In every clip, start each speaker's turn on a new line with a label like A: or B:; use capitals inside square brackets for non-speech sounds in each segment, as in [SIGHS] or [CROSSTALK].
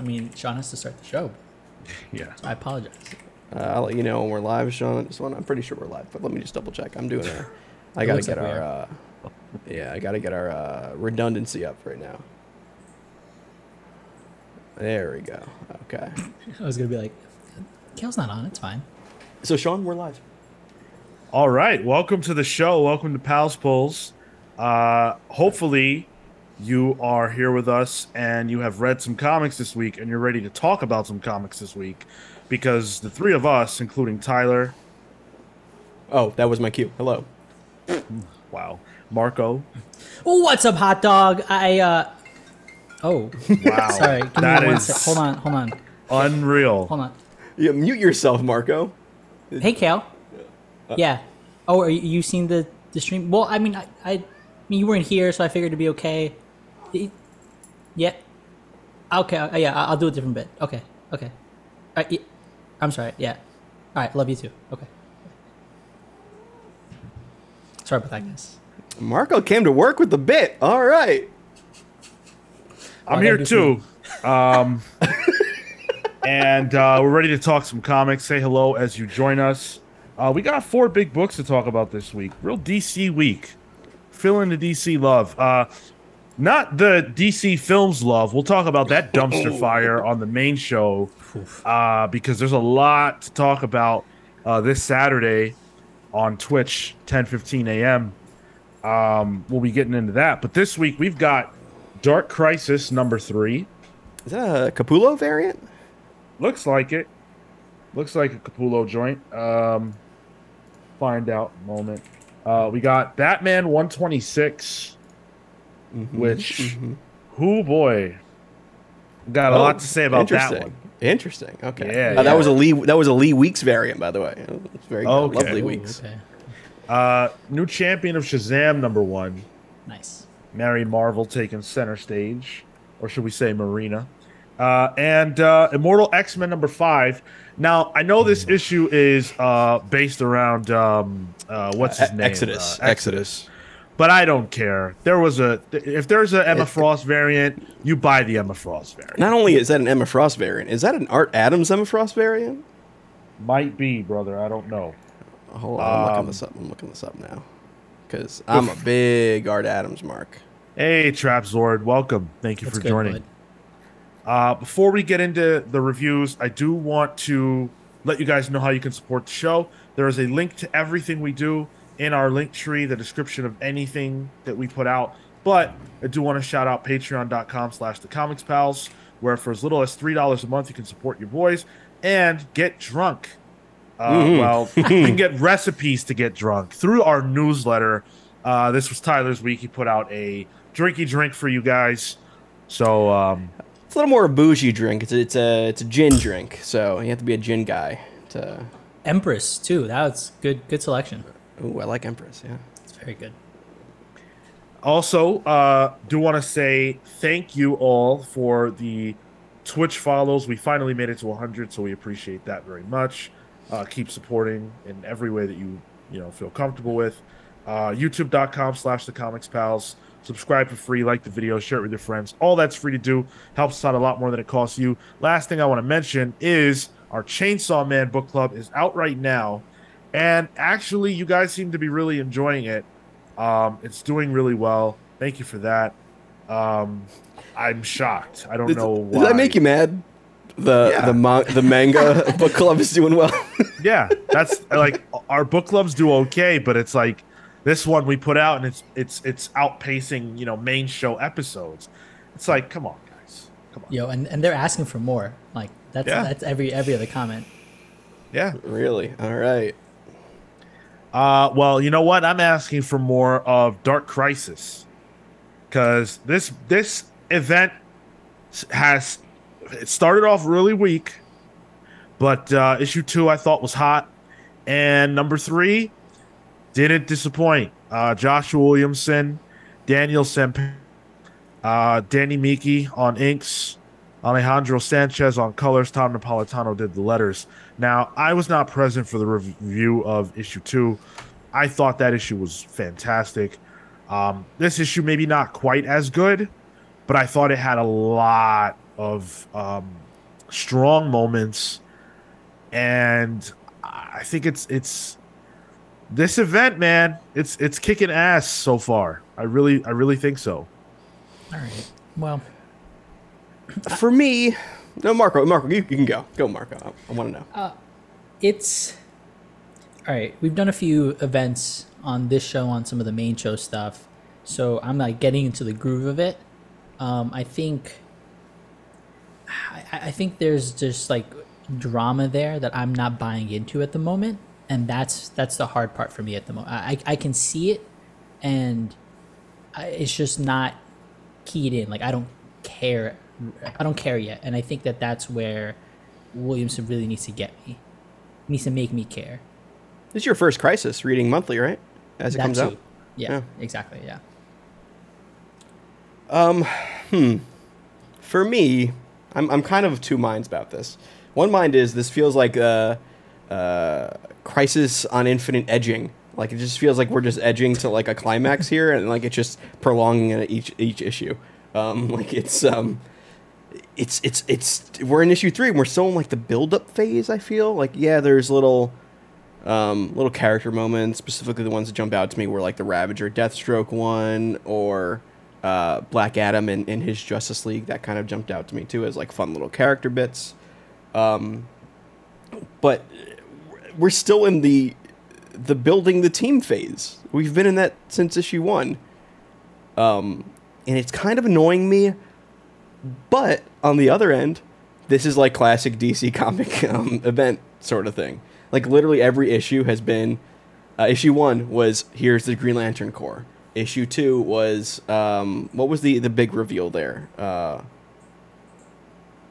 A: I mean, Sean has to start the show. [LAUGHS]
B: Yeah.
A: So I apologize.
C: Uh, I'll let you know when we're live, Sean. on This one, I'm pretty sure we're live, but let me just double check. I'm doing a. [LAUGHS] I gotta get
A: like
C: our. Uh, yeah, I gotta get our uh, redundancy up right now. There we go. Okay.
A: I was gonna be like, Cale's not on. It's fine.
C: So Sean, we're live.
B: All right. Welcome to the show. Welcome to Pals Pulls. Uh, hopefully, you are here with us and you have read some comics this week and you're ready to talk about some comics this week because the three of us, including Tyler,
C: Oh, that was my cue. Hello.
B: wow, Marco,
A: What's up, hot dog? I uh. Oh, [LAUGHS]
B: wow, [LAUGHS]
A: sorry. Give
B: that
A: me one
B: is
A: sec. Hold on. Hold on.
B: unreal.
A: Hold on.
C: Yeah, mute yourself, Marco.
A: Hey, Cale. Yeah. Oh, are you, you seen the the stream? Well, I mean, I, I mean, you weren't here, so I figured it'd be okay. Y- Yeah. Okay. uh, yeah, I- I'll do a different bit. Okay. Okay. All right, y- I'm sorry. Yeah. All right. Love you too. Okay. Sorry about that, guys.
C: Marco came to work with the bit. All right.
B: I'm
A: I
B: here too. Um, and uh, we're ready to talk some comics. Say hello as you join us. Uh, we got four big books to talk about this week. Real DC week. Fill in the DC love. Uh, not the DC films love. We'll talk about that dumpster [LAUGHS] fire on the main show uh, because there's a lot to talk about uh, this Saturday on Twitch, 10:15 a.m. Um, we'll be getting into that. But this week we've got Dark Crisis number three.
C: Is that a Capullo variant?
B: Looks like it. Looks like a Capullo joint. Um, find out moment. Uh, we got Batman 126, which, who boy, got a lot to say about that
C: Interesting.
B: one.
C: Interesting. Okay.
B: Yeah,
C: Uh,
B: yeah.
C: That was a Lee. That was a Lee Weeks variant, by the way. It's very good.
B: Okay.
C: lovely
B: Ooh,
C: Weeks.
A: Okay.
B: Uh, new champion of Shazam number one.
A: Nice.
B: Mary Marvel taking center stage, or should we say Marina? Uh, and uh, Immortal X Men number five. Now I know this issue is uh, based around um, uh, what's his
C: E-
B: name?
C: Exodus.
B: Uh,
C: Exodus.
B: But I don't care. There was a if there's an Emma
C: It-
B: Frost variant, you buy the Emma Frost variant.
C: Not only is that an Emma Frost variant, is that an Art Adams Emma Frost variant?
B: Might be, brother. I don't know.
C: Hold on, I'm looking
B: Um,
C: this up. I'm looking this up now, because I'm a big Art Adams mark.
B: Hey, Trap Zord, welcome. Thank you
A: That's
B: for
A: good,
B: joining.
A: bud.
B: Uh, before we get into the reviews, I do want to let you guys know how you can support the show. There is a link to everything we do in our link tree, the description of anything that we put out. But I do want to shout out patreon.com slash the comics pals, where for as little as $3 a month, you can support your boys and get drunk. Uh, Well, [LAUGHS] you can get recipes to get drunk through our newsletter. Uh, this was Tyler's week. He put out a drinky drink for you guys. So, um,
C: It's a little more a bougie drink. It's a, it's a it's a gin drink, so you have to be a gin guy. To
A: Empress too. That's good. Good selection.
C: Ooh, I like Empress. Yeah.
A: It's very good.
B: Also, uh, do want to say thank you all for the Twitch follows. We finally made it to 100, so we appreciate that very much. Uh, keep supporting in every way that you you know feel comfortable with. Uh, YouTube.com slash The Comics Pals. Subscribe for free, like the video, share it with your friends. All that's free to do. Helps us out a lot more than it costs you. Last thing I want to mention is our Chainsaw Man book club is out right now, and actually, you guys seem to be really enjoying it. Um, it's doing really well. Thank you for that. Um, I'm shocked. I don't
C: Does,
B: know
C: does
B: why.
C: that make you mad? The
B: Yeah.
C: the ma- the manga [LAUGHS] book club is doing well. [LAUGHS]
B: Yeah, that's like our book clubs do okay, but it's like this one we put out and it's it's it's outpacing you know main show episodes. It's like, come on, guys, come on.
A: Yo, and, and they're asking for more. Like that's
B: Yeah.
A: that's every every other comment.
B: Yeah.
C: really? All right.
B: Uh, well, you know what? I'm asking for more of Dark Crisis because this this event has it started off really weak, but uh, issue two I thought was hot, and number three didn't disappoint. Uh, Joshua Williamson, Daniel Sampere, uh, Danny Miki on inks, Alejandro Sanchez on colors. Tom Napolitano did the letters. Now, I was not present for the review of issue two. I thought that issue was fantastic. Um, this issue maybe not quite as good, but I thought it had a lot of um, strong moments, and I think it's it's this event, man. It's it's kicking ass so far. I really I really think so.
A: All right. Well,
C: For me, no, Marco. Marco, you, you can go. Go, Marco. I, I want to know.
A: it's all right. We've done a few events on this show on some of the main show stuff, so I'm like getting into the groove of it. Um, I think, I, I think there's just like drama there that I'm not buying into at the moment, and that's that's the hard part for me at the moment. I I can see it, and I, it's just not keyed in. Like I don't care. I don't care yet, and I think that that's where Williamson really needs to get me. He needs to make me care.
C: This is your first crisis reading monthly, right? As it
A: That
C: comes
A: too.
C: out.
A: Yeah,
C: Yeah.
A: exactly. Yeah.
C: For me, I'm, I'm kind of two minds about this. One mind is this feels like a, uh crisis on infinite edging. Like it just feels like we're just edging to like a climax here, and like it's just prolonging each each issue. Um, [LAUGHS] like it's um, it's it's it's we're in issue three, and we're still in like the build up phase. I feel like yeah, there's little um, little character moments, specifically the ones that jump out to me were like the Ravager Deathstroke one or uh, Black Adam in, in his Justice League. That kind of jumped out to me too as like fun little character bits. Um, but we're still in the the building the team phase. We've been in that since issue one. Um, and it's kind of annoying me. But on the other end, this is like classic DC [LAUGHS] comic um, event sort of thing. Like literally every issue has been. Uh, issue one was here's the Green Lantern Corps. Issue two was um, what was the the big reveal there? Uh,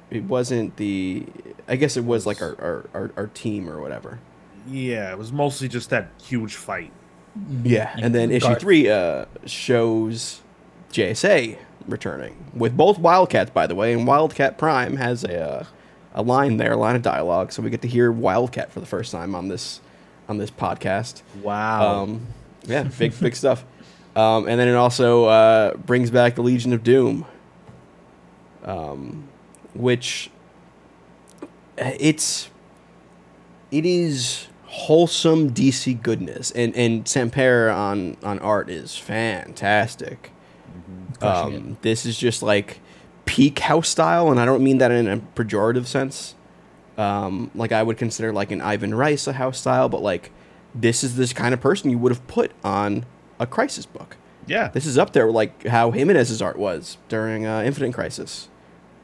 C: it wasn't the. I guess it was like our our, our, our team or whatever.
B: Yeah, it was mostly just that huge fight.
C: Yeah, and then issue three uh, shows JSA returning with both Wildcats, by the way, and Wildcat Prime has a uh, a line there, a line of dialogue, so we get to hear Wildcat for the first time on this on this podcast.
B: Wow.
C: Um, yeah, big big stuff. Um, and then it also uh, brings back the Legion of Doom, um, which it's it is wholesome DC goodness, and and Sampere on on art is fantastic.
A: Crushing
C: Um, this is just like peak house style, and I don't mean that in a pejorative sense. Um, like I would consider like an Ivan Reis a house style, but like this is this kind of person you would have put on a crisis book.
B: yeah.
C: This is up there like how Jimenez's art was during uh, Infinite Crisis,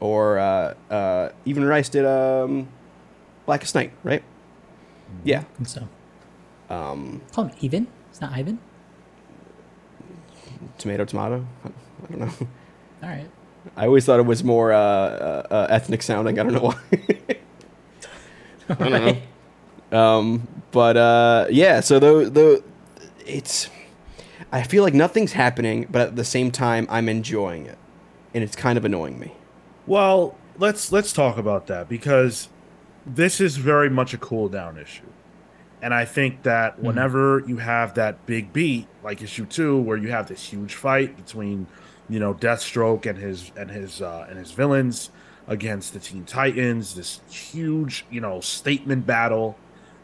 C: or uh, uh, even Reis did um, Blackest Night, right? Yeah.
A: I think so.
C: Um,
A: Call him Ivan. It's not Ivan.
C: Tomato, tomato. I I don't know.
A: All right.
C: I always thought it was more uh, uh, uh, ethnic sounding. I don't know why. [LAUGHS] I don't know. Um, but uh, yeah, so the the it's I feel like nothing's happening, but at the same time, I'm enjoying it, and it's kind of annoying me.
B: Well, let's let's talk about that because this is very much a cool down issue. And I think that whenever you have that big beat, like issue two, where you have this huge fight between, you know, Deathstroke and his and his uh, and his villains against the Teen Titans, this huge, you know, statement battle.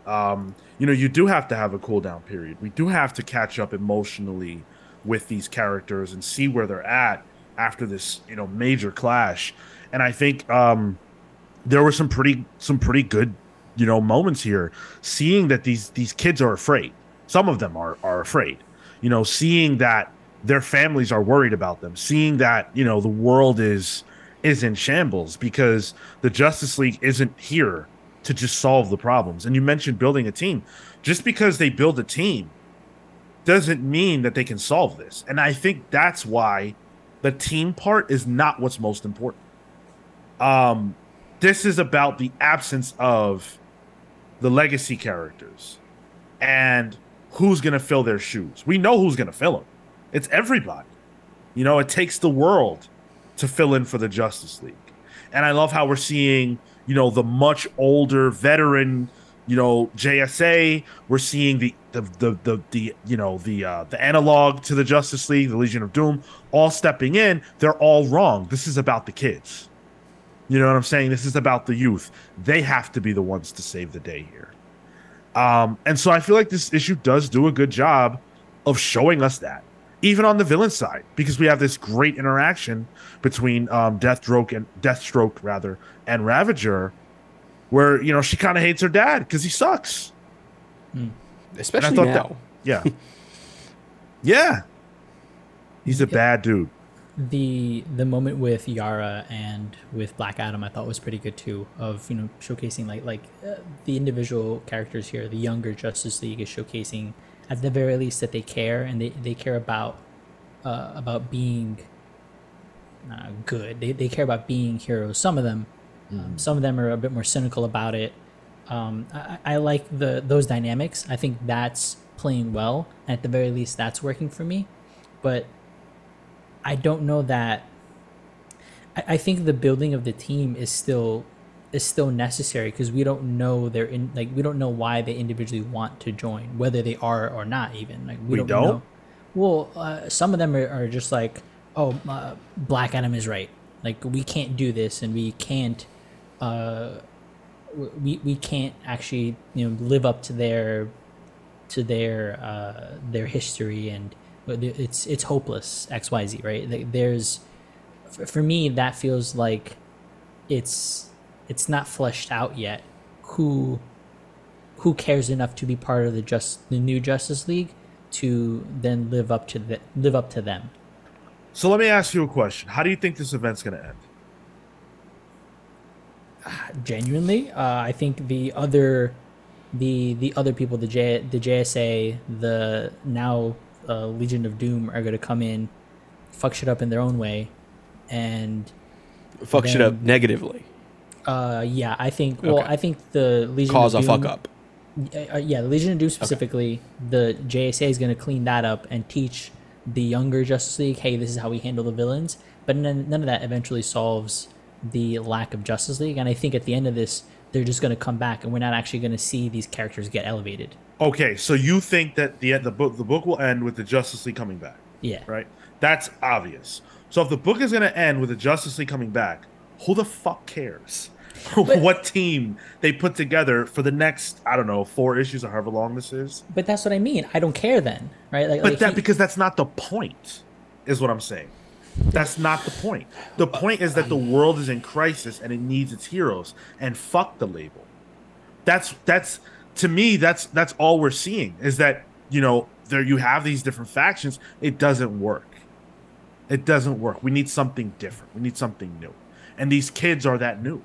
B: Um, you know, you do have to have a cool down period. We do have to catch up emotionally with these characters and see where they're at after this, you know, major clash. And I think um there were some pretty some pretty good, you know, moments here seeing that these these kids are afraid. Some of them are are afraid. You know, seeing that their families are worried about them, seeing that, you know, the world is is in shambles because the Justice League isn't here to just solve the problems. And you mentioned building a team. Just because they build a team doesn't mean that they can solve this. And I think that's why the team part is not what's most important. Um this is about the absence of the legacy characters and who's going to fill their shoes. We know who's going to fill them. It's everybody. You know, it takes the world to fill in for the Justice League. And I love how we're seeing, you know, the much older veteran, you know, JSA. We're seeing the the the the, the you know the uh, the analog to the Justice League, the Legion of Doom, all stepping in. They're all wrong. This is about the kids. You know what I'm saying? This is about the youth. They have to be the ones to save the day here. Um, and so I feel like this issue does do a good job of showing us that, even on the villain side, because we have this great interaction between um, Deathstroke and Deathstroke rather and Ravager, where you know she kind of hates her dad because he sucks.
C: Especially
B: thought
C: now.
B: that- Yeah, [LAUGHS] yeah, he's a bad dude.
A: The the moment with Yara and with Black Adam I thought was pretty good too of you know showcasing like like uh, the individual characters here the younger Justice League is showcasing at the very least that they care and they, they care about uh, about being uh, good. They, they care about being heroes. Some of them um, some of them are a bit more cynical about it. Um, I, I like the those dynamics. I think that's playing well. At the very least that's working for me. But I don't know that. I, I think the building of the team is still is still necessary because we don't know they're in like we don't know why they individually want to join whether they are or not even like we,
B: We
A: don't,
B: don't?
A: know. Well, uh, some of them are, are just like, oh, uh, Black Adam is right. Like we can't do this, and we can't. Uh, we we can't actually you know live up to their to their uh, their history and it's it's hopeless xyz right? There's for me that feels like it's it's not fleshed out yet who who cares enough to be part of the just the new justice league to then live up to the live up to them.
B: So let me ask you a question: How do you think this event's going to end? [SIGHS]
A: genuinely uh, i think the other the the other people the J, the jsa the now uh, legion of doom are going to come in fuck shit up in their own way and
C: Fuck shit up negatively.
A: uh yeah i think well
C: Okay.
A: i think the legion
C: Cause a
A: of
C: fuck
A: Doom-
C: up.
A: uh, yeah, the Legion of Doom specifically, the JSA is going to clean that up and teach the younger Justice League, hey, this is how we handle the villains. But none, none of that eventually solves the lack of Justice League. And I think at the end of this, they're just going to come back, and we're not actually going to see these characters get elevated.
B: Okay, so you think that the the book the book will end with the Justice League coming back,
A: Yeah,
B: right? That's obvious. So if the book is going to end with the Justice League coming back, who the fuck cares? [LAUGHS] what team they put together for the next I don't know four issues or however long this is?
A: but that's what I mean. I don't care then, right? Like,
B: But
A: like
B: that
A: he-
B: because that's not the point, is what I'm saying. That's not the point. The point is that the world is in crisis and it needs its heroes. And fuck the label. That's that's to me that's that's all we're seeing is that you know there you have these different factions. It doesn't work. It doesn't work. We need something different. We need something new. And these kids are that new.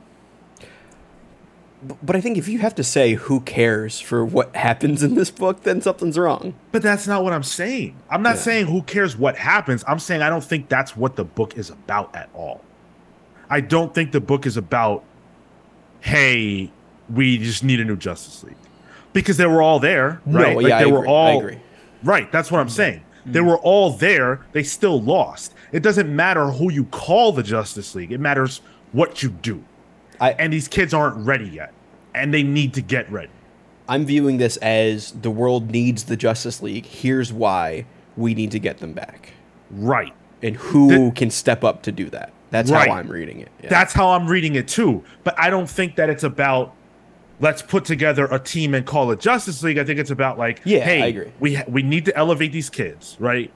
C: But I think if you have to say who cares for what happens in this book, then something's wrong.
B: But that's not what I'm saying. I'm not
C: Yeah.
B: saying who cares what happens. I'm saying I don't think that's what the book is about at all. I don't think the book is about, hey, we just need a new Justice League. Because they were all there, right?
C: No, yeah, I
B: they were
C: agree. I
B: all. Right, that's what I'm saying.
C: Mm.
B: They were all there, they still lost. It doesn't matter who you call the Justice League. It matters what you do.
C: I,
B: And these kids aren't ready yet. And they need to get ready.
C: I'm viewing this as the world needs the Justice League. Here's why we need to get them back.
B: Right.
C: And who
B: The-
C: can step up to do that? That's
B: Right.
C: how I'm reading it. Yeah.
B: That's how I'm reading it too. But I don't think that it's about let's put together a team and call it Justice League. I think it's about like,
C: Yeah,
B: hey,
C: I agree.
B: we we need to elevate these kids, right?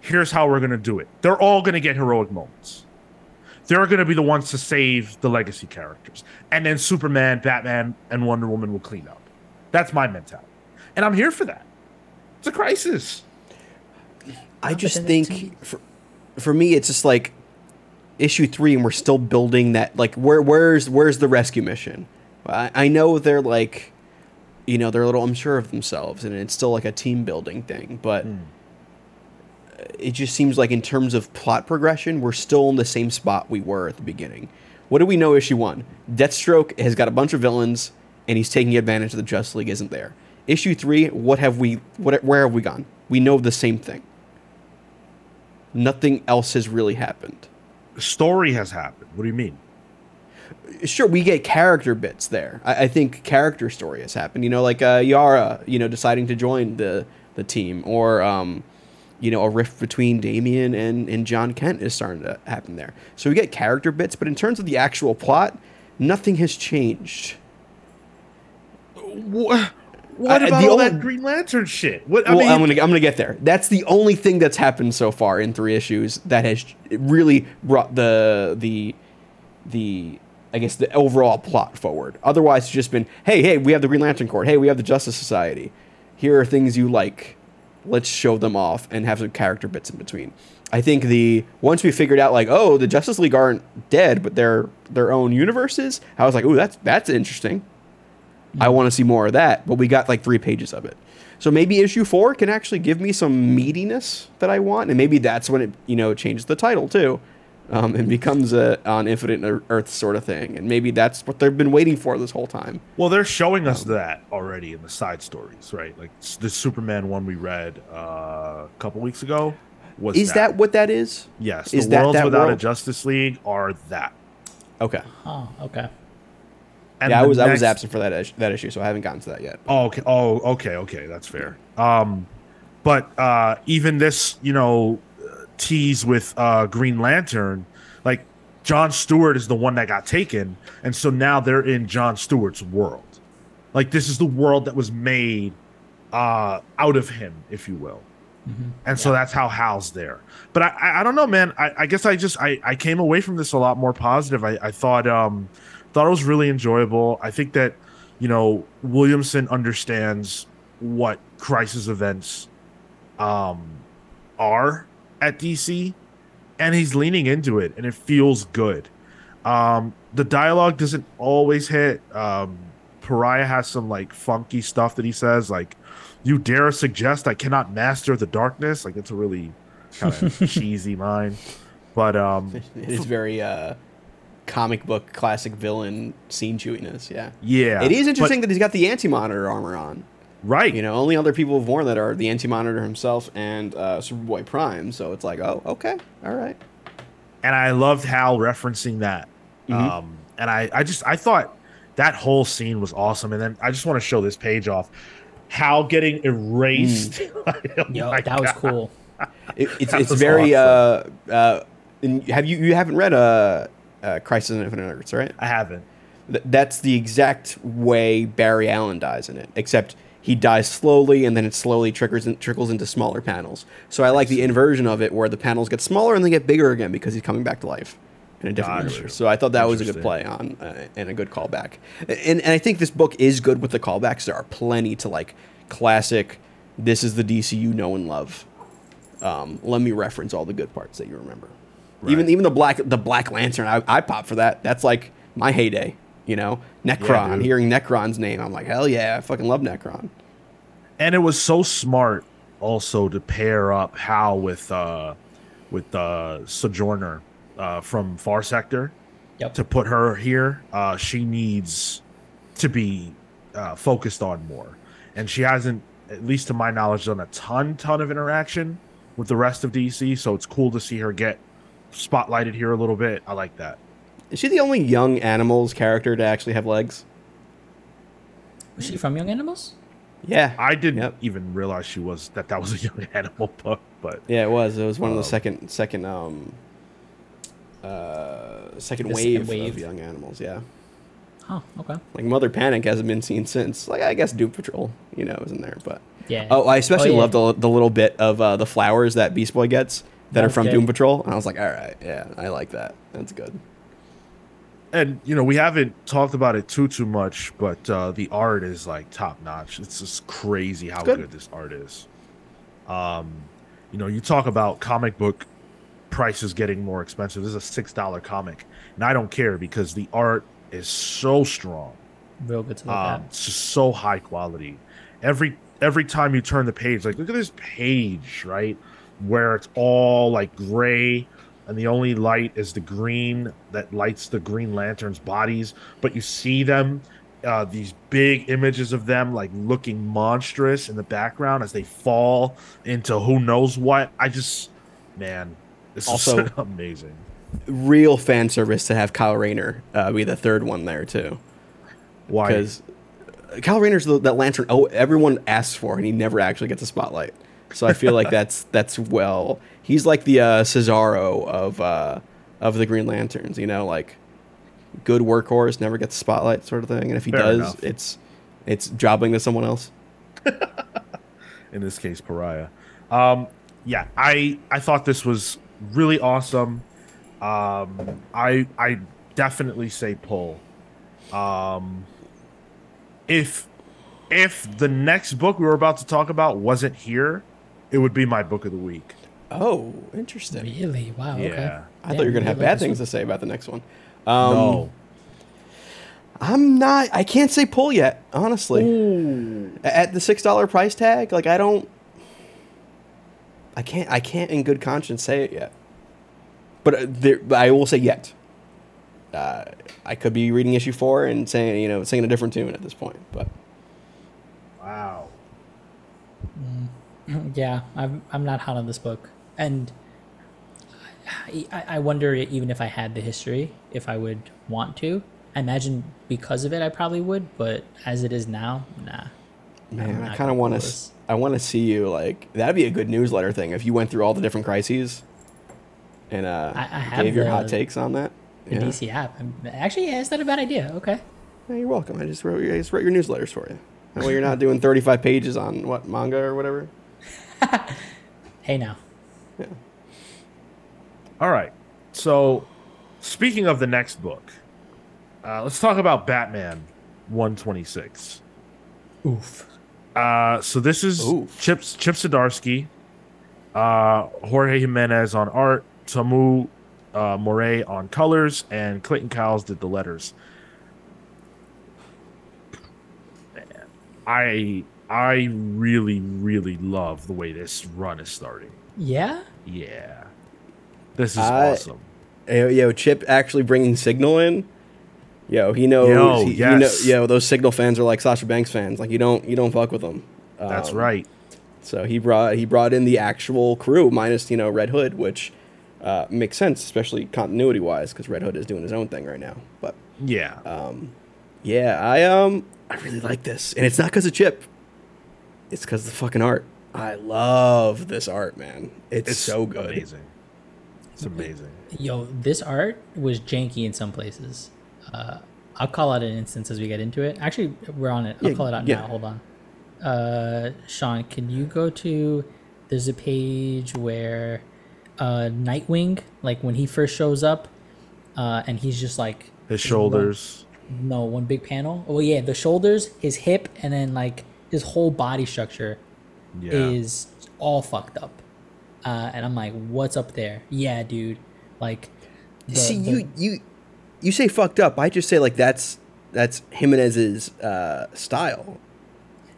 B: Here's how we're gonna do it. They're all gonna get heroic moments. They're gonna be the ones to save the legacy characters, and then Superman, Batman, and Wonder Woman will clean up. That's my mentality, and I'm here for that. It's a crisis.
C: I just
A: then it- to me-
C: think for, for me it's just like issue three and we're still building that like where where's where's the rescue mission I, I know they're like you know they're a little unsure of themselves and it's still like a team building thing but hmm. it just seems like in terms of plot progression we're still in the same spot we were at the beginning what do we know issue one deathstroke has got a bunch of villains and he's taking advantage of the justice league isn't there issue three what have we what where have we gone we know the same thing nothing else has really happened.
B: Story has happened. What do you mean?
C: Sure, we get character bits there. I, I think character story has happened. You know, like uh, Yara, you know, deciding to join the the team, or um, you know, a rift between Damian and, and Jon Kent is starting to happen there. So we get character bits, but in terms of the actual plot, nothing has changed.
B: What, what
C: I-
B: about
C: the
B: all
C: only-
B: that Green Lantern shit? What I
C: well,
B: mean,
C: I'm gonna I'm gonna get there. That's the only thing that's happened so far in three issues that has really brought the the the I guess the overall plot forward. Otherwise, it's just been hey hey we have the Green Lantern Corps. Hey we have the Justice Society. Here are things you like. Let's show them off and have some character bits in between. I think the once we figured out like oh the Justice League aren't dead but they're their own universes. I was like oh that's that's interesting. I want to see more of that, but we got like three pages of it. So maybe issue four can actually give me some meatiness that I want, and maybe that's when it you know changes the title too, um, and becomes a on Infinite Earth sort of thing, and maybe that's what they've been waiting for this whole time.
B: well, they're showing us that already in the side stories, right? Like the Superman one we read uh, a couple weeks ago was
C: Is that what that is?
B: Yes,
C: is
B: the
C: that
B: worlds
C: that
B: without a? Justice League are that.
C: Okay.
A: Oh, okay.
B: And
C: yeah, I
B: the
C: was I was absent for that issue, that issue, so I haven't gotten to that yet.
B: Oh, okay. Oh, okay. Okay, that's fair. Um, but uh, even this, you know, tease with uh, Green Lantern, like John Stewart is the one that got taken, and so now they're in John Stewart's world. Like this is the world that was made uh, out of him, if you will. And so that's how Hal's there. But I, I, I don't know, man. I, I guess I just I, I came away from this a lot more positive. I, I thought um thought it was really enjoyable. I think that you know Williamson understands what crisis events um are at DC, and he's leaning into it, and it feels good. Um, the dialogue doesn't always hit. Um, Pariah has some like funky stuff that he says, like "You dare suggest I cannot master the darkness?" Like it's a really kind of [LAUGHS] cheesy line, but um,
C: It is very uh, comic book classic villain scene chewiness. Yeah.
B: yeah,
C: It is
B: but-
C: interesting that he's got the Anti Monitor armor on.
B: Right?
C: You know, only other people have worn that are the Anti Monitor himself and uh, Superboy Prime. So it's like, oh, okay, all right.
B: and I loved Hal referencing that.
C: Mhm.
B: Um, and I, I just, I thought that whole scene was awesome. And then I just want to show this page off. Hal getting erased. [LAUGHS] Oh
A: Yo,
B: my
A: that was cool. [LAUGHS]
C: It, it's it's
B: was
C: very
B: awesome.
C: uh, uh, and have you you haven't read uh, uh Crisis on Infinite Earths, right?
B: I haven't.
C: Th- that's the exact way Barry Allen dies in it, except he dies slowly and then it slowly trickles in, trickles into smaller panels. So I like the inversion of it where the panels get smaller and they get bigger again because he's coming back to life in a different
B: Gotcha.
C: universe. So I thought that was a good play on uh, and a good callback. And and I think this book is good with the callbacks. There are plenty to like classic. This is the DC you know and love. Um, let me reference all the good parts that you remember. Even even the black the Black Lantern, I, I pop for that. That's like my heyday. You know, Nekron.
B: dude.
C: hearing Nekron's name, I'm like, hell yeah, I fucking love Nekron.
B: and it was so smart also to pair up Hal with uh with uh Sojourner uh from Far Sector
A: Yep.
B: to put her here. Uh she needs to be uh focused on more. And she hasn't at least to my knowledge done a ton ton of interaction with the rest of DC, so it's cool to see her get spotlighted here a little bit. I like that.
C: Is she the only young animals character to actually have legs?
A: Was she from Young Animals?
C: Yeah,
B: I didn't
C: Yep.
B: even realize she was that that was a [LAUGHS] young animal book, but
C: yeah, it was. It was one of the
B: Um,
C: second second um uh second wave,
A: second wave.
C: of young animals. Yeah,
A: Oh, okay.
C: like Mother Panic hasn't been seen since. Like I guess Doom Patrol, you know, is in there, but
A: Yeah.
C: oh, I especially
A: Oh, yeah.
C: love the the little bit of uh, the flowers that Beast Boy gets that are from
A: Okay.
C: Doom Patrol, and I was like, all right, yeah, I like that. That's good.
B: And you know we haven't talked about it too too much but uh the art is like top notch it's just crazy how
C: good.
B: good. this art is um you know you talk about comic book prices getting more expensive this is a six dollar comic and i don't care because the art is so strong
A: Real good to look
B: um
A: at.
B: it's just so high quality every every time you turn the page like look at this page right where it's all like gray and the only light is the green that lights the green lanterns bodies but you see them uh, these big images of them like looking monstrous in the background as they fall into who knows what i just man this
C: Also-
B: is [LAUGHS] amazing
C: Real fan service to have Kyle Rayner uh, be the third one there too.
B: why
C: because Kyle Rayner's the, that lantern. Oh, everyone asks for, and he never actually gets a spotlight. So I feel like [LAUGHS] that's that's well. He's like the uh, Cesaro of uh, of the Green Lanterns. You know, like good workhorse, never gets the spotlight, sort of thing. And if he
B: Fair
C: does,
B: enough.
C: it's it's jobbing to someone else. [LAUGHS]
B: in this case pariah um yeah i i thought this was really awesome um i i definitely say pull um if if the next book we were about to talk about wasn't here it would be my book of the week
C: Oh, interesting.
A: Really? Wow. Okay.
B: Yeah.
C: I thought you were gonna have bad things
A: this
C: to say about the next one. Um,
B: no
C: I'm not. I can't say pull yet, honestly. A- At the six dollar price tag, like I don't. I can't. I can't, in good conscience, say it yet. But uh, there, I will say yet. Uh, I could be reading issue four and saying, you know, singing a different tune at this point. But
B: wow [LAUGHS]
A: Yeah, I'm I'm not hot on this book, and I, I I wonder even if I had the history, if I would want to. I imagine because of it, I probably would, but as it is now, nah.
C: man, I kind of want to. I want to see you like that'd be a good newsletter thing if you went through all the different crises, and uh,
A: I- I
C: gave your hot takes on that.
A: The
C: Yeah.
A: DC app. I'm, actually, yeah, it's not a bad idea. Okay.
C: Yeah, you're welcome. I just wrote, I just wrote your newsletters for you. That way you're not doing 35 pages on what manga or whatever. [LAUGHS]
A: Hey now.
C: Yeah.
B: all right so speaking of the next book uh let's talk about batman 126
A: Oof.
B: Uh, so this is
C: Oof.
B: Chip Chip Zdarsky, uh, Jorge Jimenez on art, Samu uh, Morey on colors, and Clayton Cowles did the letters. Man, I I really really love the way this run is starting.
A: Yeah.
B: Yeah, this is
C: I-
B: awesome.
C: Yo, yo, Chip actually bringing Signal in. Yo, he knows.
B: Yo,
C: he,
B: yes.
C: he know, yo, those Signal fans are like Sasha Banks fans. Like you don't, you don't fuck with them.
B: That's
C: Um,
B: right.
C: So he brought he brought in the actual crew minus you know Red Hood, which uh, makes sense, especially continuity wise, because Red Hood is doing his own thing right now. But
B: Yeah,
C: yeah, I um I really like this, and it's not because of Chip. It's because of the fucking art. I love this art, man. It's,
B: it's
C: so good.
B: Amazing. It's amazing.
A: Yo, this art was janky in some places. Uh, I'll call out an instance as we get into it. Actually, we're on it. I'll
C: Yeah,
A: call it out
C: yeah.
A: now. Hold on. Uh, Sean, can you go to? There's a page where uh, Nightwing, like when he first shows up, uh, and he's just like
B: His shoulders.
A: no one big panel. Oh yeah, the shoulders, his hip, and then like his whole body structure
B: Yeah.
A: is all fucked up. Uh, and I'm like, what's up there? Yeah, dude. Like, the-
C: See,
A: the-
C: you you you say fucked up. I just say like that's that's Jimenez's uh, style.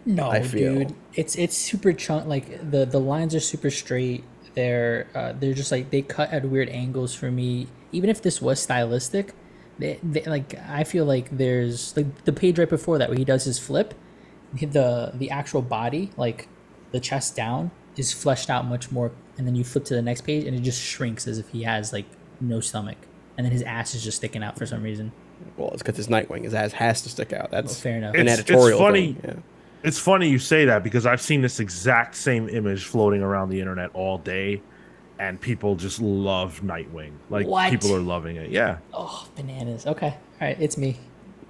A: No,
C: I feel.
A: dude, it's it's super chunk. Like the the lines are super straight. They're uh, they're just like they cut at weird angles for me. Even if this was stylistic, they, they like I feel like there's like the page right before that where he does his flip, the the actual body like the chest down is fleshed out much more, and then you flip to the next page and it just shrinks as if he has like no stomach, and then his ass is just sticking out for some reason.
C: Well, it's because his Nightwing. His ass has to stick out. That's
A: Well, fair enough.
C: An
B: It's- it's
C: editorial
B: funny.
C: Yeah.
B: It's funny you say that because I've seen this exact same image floating around the internet all day, and people just love Nightwing. Like
A: What?
B: people are loving it. Yeah,
A: Oh, bananas. Okay, all right, it's me.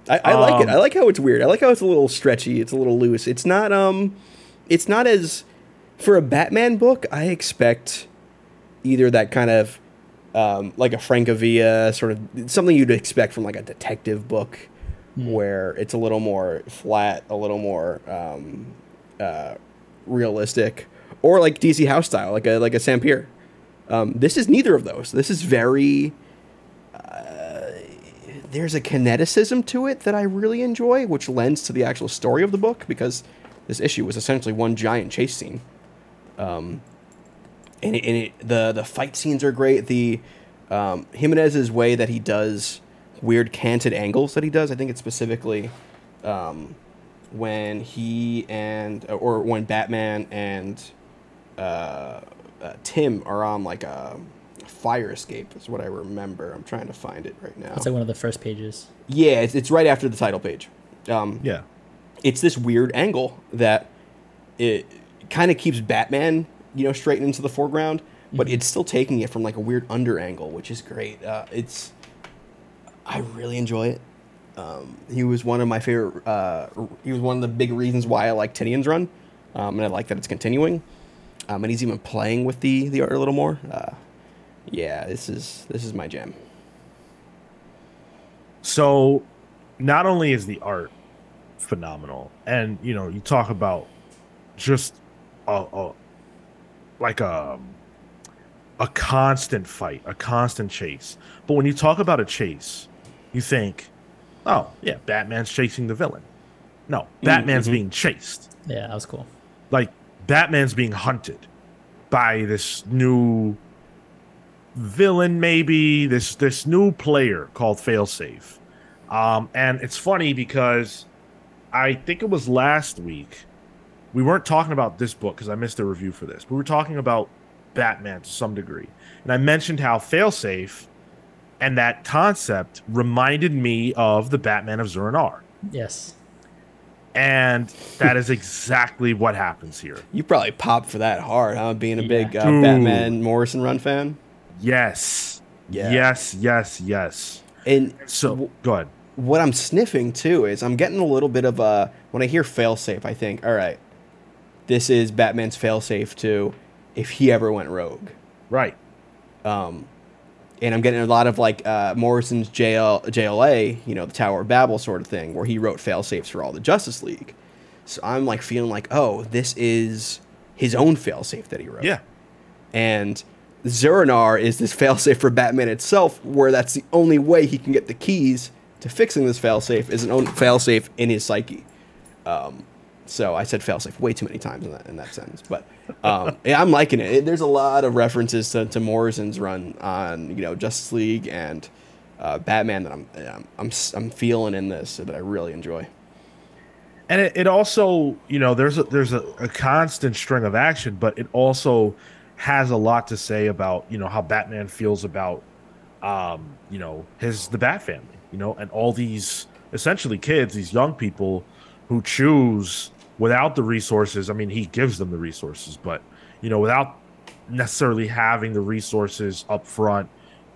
C: I, I like it.
B: Um,
C: I like how it's weird. I like how it's a little stretchy. It's a little loose. It's not um, it's not as for a Batman book. I expect either that kind of um, like a Francavilla sort of something you'd expect from like a detective book, where it's a little more flat, a little more um, uh, realistic, or like DC House style, like a like a Sampere. Um, this is neither of those. This is very there's a kineticism to it that I really enjoy, which lends to the actual story of the book because this issue was essentially one giant chase scene. Um, and it, and it, the the fight scenes are great. The um, Jimenez's way that he does weird canted angles that he does. I think it's specifically um, when he and or when Batman and uh, uh, Tim are on like a fire escape is what I remember. I'm trying to find it right now.
A: It's like one of the first pages.
C: Yeah, it's, it's right after the title page. Um,
B: yeah.
C: It's this weird angle that it kind of keeps Batman, you know, straight into the foreground, but it's still taking it from like a weird under angle, which is great. Uh, it's I really enjoy it. Um, he was one of my favorite. Uh, he was one of the big reasons why I like Tynion's run, um, and I like that it's continuing. Um, and he's even playing with the the art a little more. Uh, yeah, this is this is my jam.
B: So, not only is the art phenomenal, and you know, you talk about just a, a like a a constant fight, a constant chase. But when you talk about a chase, you think, oh yeah, Batman's chasing the villain. No, Batman's
C: mhm.
B: being chased.
A: Yeah, that was cool.
B: Like Batman's being hunted by this new villain, maybe this this new player called Failsafe. Um, and it's funny because I think it was last week. We weren't talking about this book because I missed a review for this. We were talking about Batman to some degree, and I mentioned how Failsafe and that concept reminded me of the Batman of Zur-En-Arrh.
A: Yes.
B: And that is exactly what happens here.
C: You probably popped for that hard, huh? Being a
A: Yeah.
C: big uh, Batman Morrison run fan.
B: Yes.
C: Yeah.
B: Yes, yes, yes.
C: And
B: So go ahead.
C: What I'm sniffing too is I'm getting a little bit of a when I hear failsafe, I think, all right, this is Batman's failsafe too, if he ever went rogue.
B: Right.
C: Um, and I'm getting a lot of like uh, Morrison's JL, JLA, you know, the Tower of Babel sort of thing, where he wrote failsafes for all the Justice League. So I'm like feeling like, oh, this is his own failsafe that he wrote.
B: Yeah.
C: And Zur-En-Arrh is this [LAUGHS] failsafe for Batman itself, where that's the only way he can get the keys to fixing this failsafe is an own failsafe in his psyche. Um, so I said failsafe way too many times in that in that sentence, but um, [LAUGHS] yeah, I'm liking it. It- There's a lot of references to, to Morrison's run on you know Justice League and uh, Batman that I'm, I'm I'm I'm feeling in this that I really enjoy.
B: and it, it also you know there's a there's a, a constant string of action but it also has a lot to say about you know how batman feels about um you know his the bat family you know and all these essentially kids these young people who choose without the resources i mean he gives them the resources but you know without necessarily having the resources up front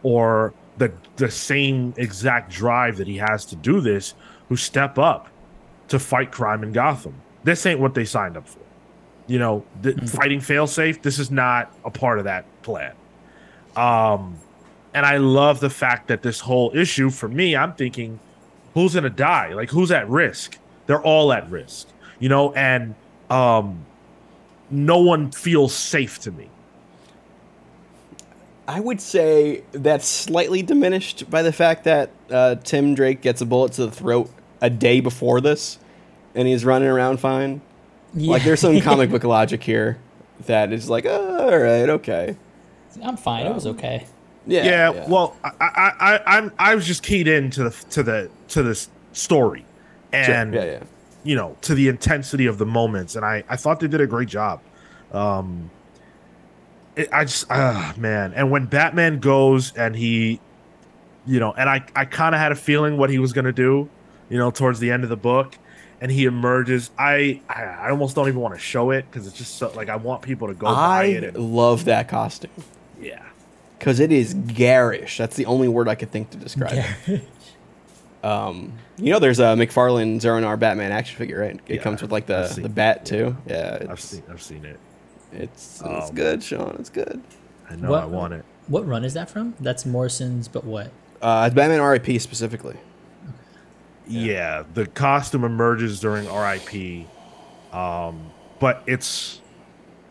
B: or the the same exact drive that he has to do this who step up to fight crime in Gotham. This ain't what they signed up for. You know, the, fighting failsafe. This is not a part of that plan. Um, and I love the fact that this whole issue for me, I'm thinking, who's gonna die? Like, who's at risk? They're all at risk. You know, and um, no one feels safe to me.
C: I would say that's slightly diminished by the fact that uh, Tim Drake gets a bullet to the throat a day before this, and he's running around fine. Like there's some comic [LAUGHS] book logic here that is like, oh, all right, okay,
A: I'm fine. it was okay.
C: Yeah,
B: yeah, well I, I i i'm i was just keyed into the to the to this story. And
C: yeah, yeah.
B: you know to the intensity of the moments. And i i thought they did a great job. Um it, i just ah man. And when batman goes and he you know and i i kind of had a feeling what he was going to do you know towards the end of the book. And he emerges. I i, I almost don't even want to show it because it's just so like i want people to go buy it
C: I
B: and,
C: love that costume.
B: Yeah
C: because it is garish. That's the only word I could think to describe it. Um, you know, there's a McFarlane Zur-En-Arrh Batman action figure, right? It
B: Yeah,
C: comes with like
B: I've
C: the,
B: seen
C: the
B: it,
C: bat too. Yeah,
B: i've seen i've seen it
C: it's, it's
B: Um,
C: good, Sean. It's good.
B: i know
A: What-
B: i want it
A: What run is that from? That's Morrison's, but what?
C: Uh, it's Batman RIP specifically.
B: Yeah. the costume emerges during RIP, um, but it's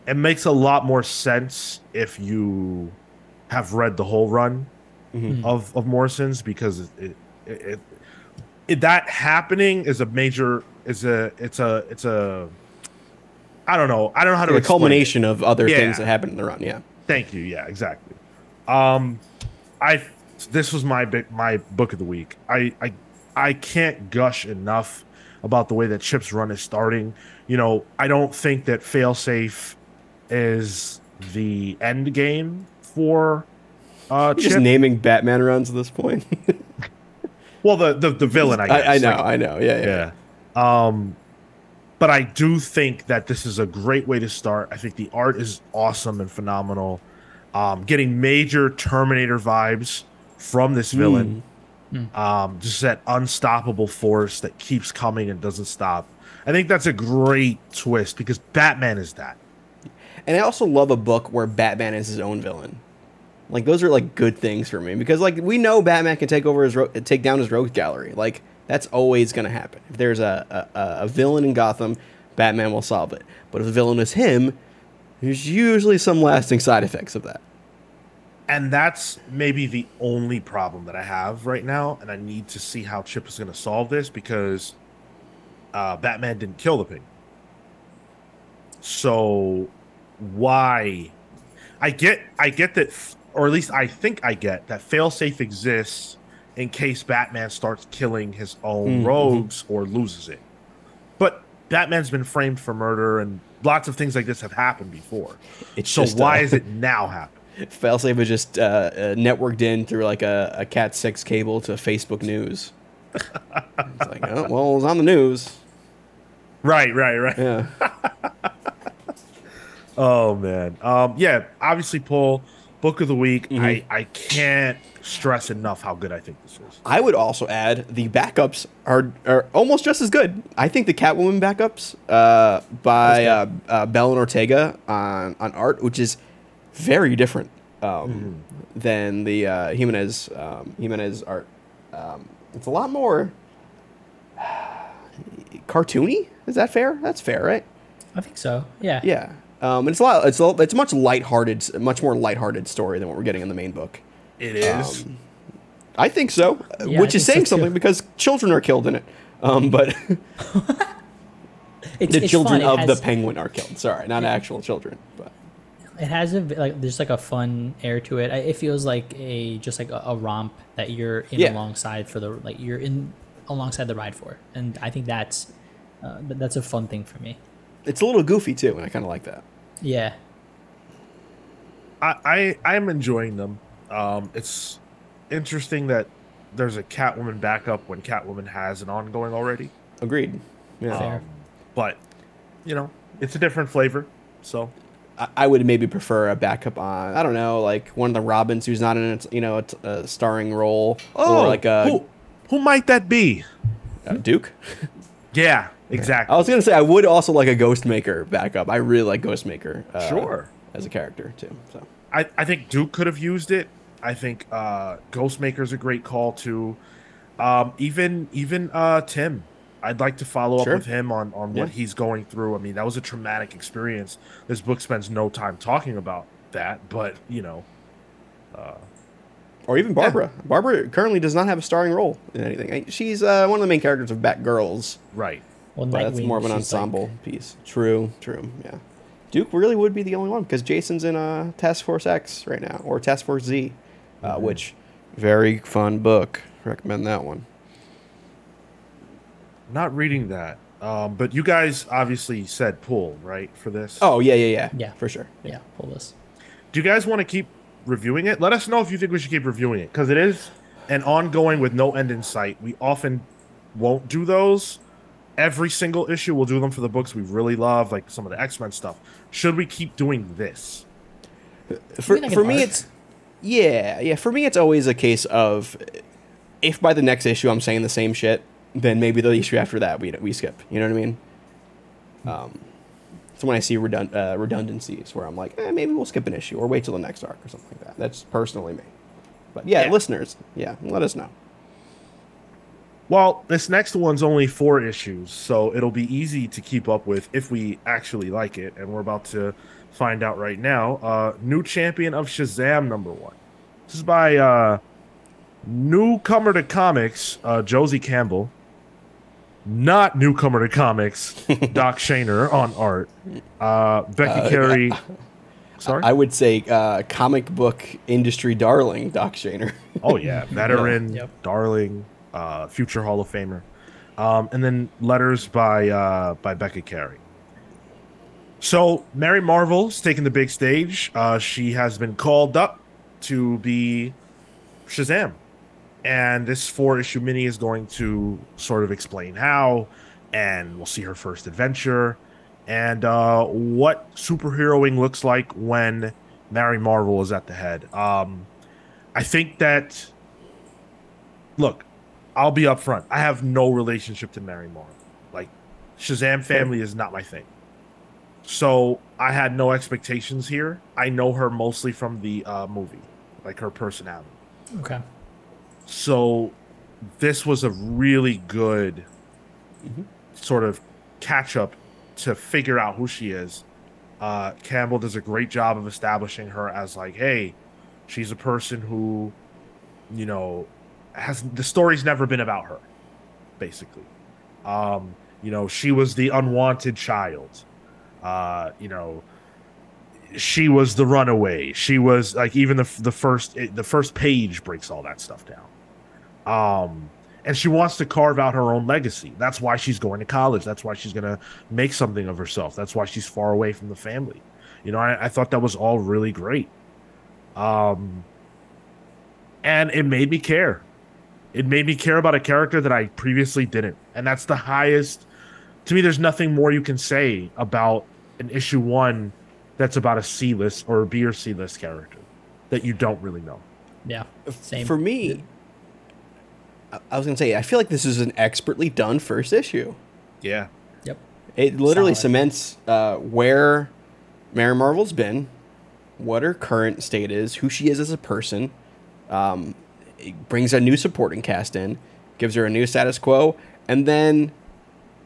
B: it makes a lot more sense if you have read the whole run
C: Mhm.
B: of of Morrison's because it it, it, it that happening is a major is a it's a it's a I don't know I don't know how to
C: The
B: explain it.
C: culmination of other
B: Yeah.
C: things that happened in the run. Yeah.
B: Thank you. Yeah, exactly. Um, I this was my big my book of the week. I I I can't gush enough about the way that Chip's run is starting. You know, I don't think that failsafe is the end game for uh
C: Just naming Batman runs at this point. [LAUGHS]
B: well, the the the villain. I guess.
C: I, I know,
B: Like,
C: I know. Yeah, yeah.
B: yeah. Um, but I do think that this is a great way to start. I think the art is awesome and phenomenal. Um, getting major Terminator vibes from this villain. Um, just that unstoppable force that keeps coming and doesn't stop. I think that's a great twist because Batman is that.
C: And I also love a book where Batman is his own villain. Like those are like good things for me because like we know Batman can take over his ro- take down his rogue gallery. Like that's always gonna happen. If there's a, a a villain in Gotham, Batman will solve it. But if the villain is him, there's usually some lasting side effects of that.
B: And that's maybe the only problem that I have right now. And I need to see how Chip is going to solve this because uh, Batman didn't kill the pig. So why? I get, I get that, or at least I think I get that failsafe exists in case Batman starts killing his own
C: Mhm.
B: rogues or loses it. But Batman's been framed for murder, and lots of things like this have happened before.
C: It's
B: So
C: just,
B: why
C: uh,
B: is it now happening? [LAUGHS]
C: Failsafe was just uh, uh, networked in through like a, a Cat six cable to Facebook News. it's like, oh, well, it was on the news. [LAUGHS]
B: Right, right, right.
C: Yeah. [LAUGHS]
B: Oh man. Um yeah, obviously Paul, book of the week.
C: Mm-hmm.
B: I I can't stress enough how good I think this is.
C: I would also add the backups are are almost just as good. I think the Catwoman backups uh, by uh, uh, Belén Ortega on on art, which is very different um, than the uh, Jimenez um, Jimenez art. Um, it's a lot more [SIGHS] cartoony. Is that fair? That's fair, right?
A: I think so. Yeah.
C: Yeah. Um, and it's a lot. It's a, it's a much lighthearted, much more lighthearted story than what we're getting in the main book.
B: It is.
C: Um, I think so,
A: Yeah,
C: which
A: I
C: is
A: think so
C: saying
A: too.
C: something because children are killed in it. Um, but [LAUGHS]
A: It's,
C: the
A: it's
C: children
A: fun.
C: Of
A: has,
C: the penguin are killed. Sorry, not actual children. But
A: It has a like there's like a fun air to it. It feels like a just like a, a romp that you're in
C: Yeah.
A: alongside for the like you're in alongside the ride for, and I think that's uh, that's a fun thing for me.
C: it's a little goofy too, and I kind of like that.
A: Yeah.
B: I, I I'm enjoying them. Um it's interesting that there's a Catwoman backup when Catwoman has an ongoing already.
C: Agreed. Yeah.
A: Fair.
B: But you know, it's a different flavor. So
C: I, I would maybe prefer a backup on I don't know, like one of the Robins who's not in a you know a, t- a starring role, or like a,
B: Oh, who who might that be?
C: a Duke. [LAUGHS]
B: Yeah, exactly.
C: I was gonna say I would also like a Ghostmaker backup. I really like Ghostmaker. Uh,
B: Sure.
C: As a character too. So
B: I, I think Duke could have used it. I think uh, Ghostmaker's a great call too. Um, even even uh, Tim, I'd like to follow
C: Sure.
B: up with him on on what
C: Yeah.
B: he's going through. I mean, that was a traumatic experience. This book spends no time talking about that, but you know,
C: or even Barbara. Barbara currently does not have a starring role in anything. She's uh, one of the main characters of Batgirls,
B: right?
A: Well,
C: but that's more of an
A: she's, like-
C: ensemble piece. True, true, yeah. Duke really would be the only one because Jason's in uh, Task Force X right now, or Task Force Z, uh,
A: Mm-hmm.
C: which very fun book. Recommend that one.
B: Not reading that. Um, but you guys obviously said pull right for this.
C: Oh yeah, yeah, yeah,
A: Yeah.
C: for sure.
A: yeah, pull this.
B: Do you guys want to keep reviewing it? Let us know if you think we should keep reviewing it because it is an ongoing with no end in sight. We often won't do those every single issue. We'll do them for the books we really love, like some of the X Men stuff. Should we keep doing this?
C: For, for me,
A: arc?
C: it's yeah, yeah. For me, it's always a case of if by the next issue I'm saying the same shit, then maybe the issue after that we we skip. You know what I mean? Um, so when I see redund- uh, redundancies, where I'm like, eh, maybe we'll skip an issue or wait till the next arc or something like that. That's personally me. But yeah,
B: Yeah.
C: listeners, yeah, let us know.
B: Well, this next one's only four issues, so it'll be easy to keep up with if we actually like it, and we're about to find out right now. Uh, new champion of Shazam number one. This is by uh, newcomer to comics, uh, Josie Campbell. Not newcomer to comics, [LAUGHS] Doc Shaner on art. Uh, Becky
C: Uh,
B: Carey. [LAUGHS] Sorry.
C: I would say uh, comic book industry darling Doc Shaner.
B: Oh yeah, [LAUGHS] veteran,
A: Yep.
B: darling, uh, future Hall of Famer, um, and then letters by uh, by Becca Carey. So Mary Marvel's taking the big stage. Uh, she has been called up to be Shazam, and this four issue mini is going to sort of explain how and we'll see her first adventure and uh, what superheroing looks like when Mary Marvel is at the head. Um, I think that, look, I'll be upfront. I have no relationship to Mary Marvel. Like, Shazam family is not my thing. So I had no expectations here. I know her mostly from the uh, movie, like her personality.
A: Okay.
B: So this was a really good
C: Mhm.
B: sort of catch up to figure out who she is. Uh, Campbell does a great job of establishing her as like, hey, she's a person who, you know, has the story's never been about her, basically. Um, you know, she was the unwanted child. Uh, you know, she was the runaway. She was like even the the first the first page breaks all that stuff down. Um, and she wants to carve out her own legacy. That's why she's going to college. That's why she's gonna make something of herself. That's why she's far away from the family. You know, I, I thought that was all really great. Um, and it made me care. It made me care about a character that I previously didn't, and that's the highest. To me, there's nothing more you can say about an issue one that's about a C list or a B or C list character that you don't really know.
A: Yeah. Same.
C: For me, I- I was gonna say I feel like this is an expertly done first issue.
B: Yeah.
A: Yep.
C: It literally
A: Solid.
C: cements uh, where Mary Marvel's been, what her current state is, who she is as a person. Um, it brings a new supporting cast in, gives her a new status quo, and then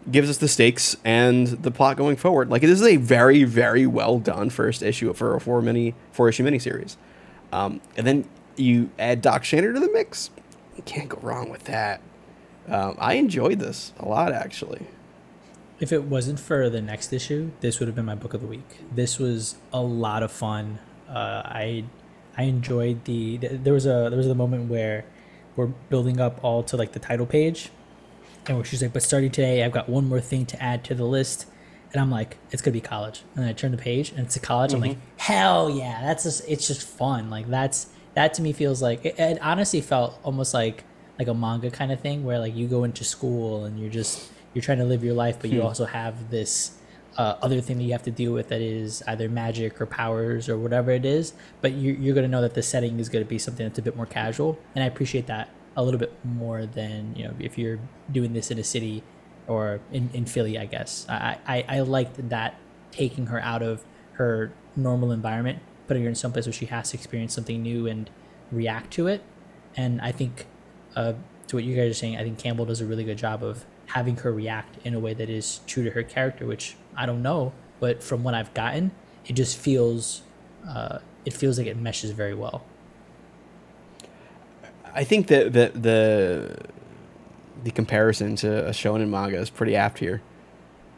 C: gives us the stakes and the plot going forward. Like this is a very, very well done first issue for a four mini four issue miniseries. Um, and then you add Doc Shaner to the mix. You can't go wrong with that. Um, I enjoyed this a lot, actually.
A: If it wasn't for the next issue, this would have been my book of the week. This was a lot of fun. Uh, I I enjoyed the th- there was a there was a moment where we're building up all to like the title page, and where she's like, "But starting today, I've got one more thing to add to the list," and I'm like, "It's gonna be college." And then I turn the page, and it's a college. I'm like, mm-hmm. "Hell yeah, that's just it's just fun. Like that's that to me feels like it, it honestly felt almost like like a manga kind of thing where like you go into school and you're just you're trying to live your life, but you hmm. also have this uh, other thing that you have to deal with that is either magic or powers or whatever it is. But you're, you're going to know that the setting is going to be something that's a bit more casual, and I appreciate that a little bit more than you know if you're doing this in a city or in, in Philly. I guess I, I I liked that taking her out of her normal environment, putting her in some place where she has to experience something new and react to it. And I think uh, to what you guys are saying, I think Campbell does a really good job of having her react in a way that is true to her character, which I don't know, but from what I've gotten, it just feels uh, it feels like it meshes very well.
C: I think that the the the comparison to a shonen manga is pretty apt here.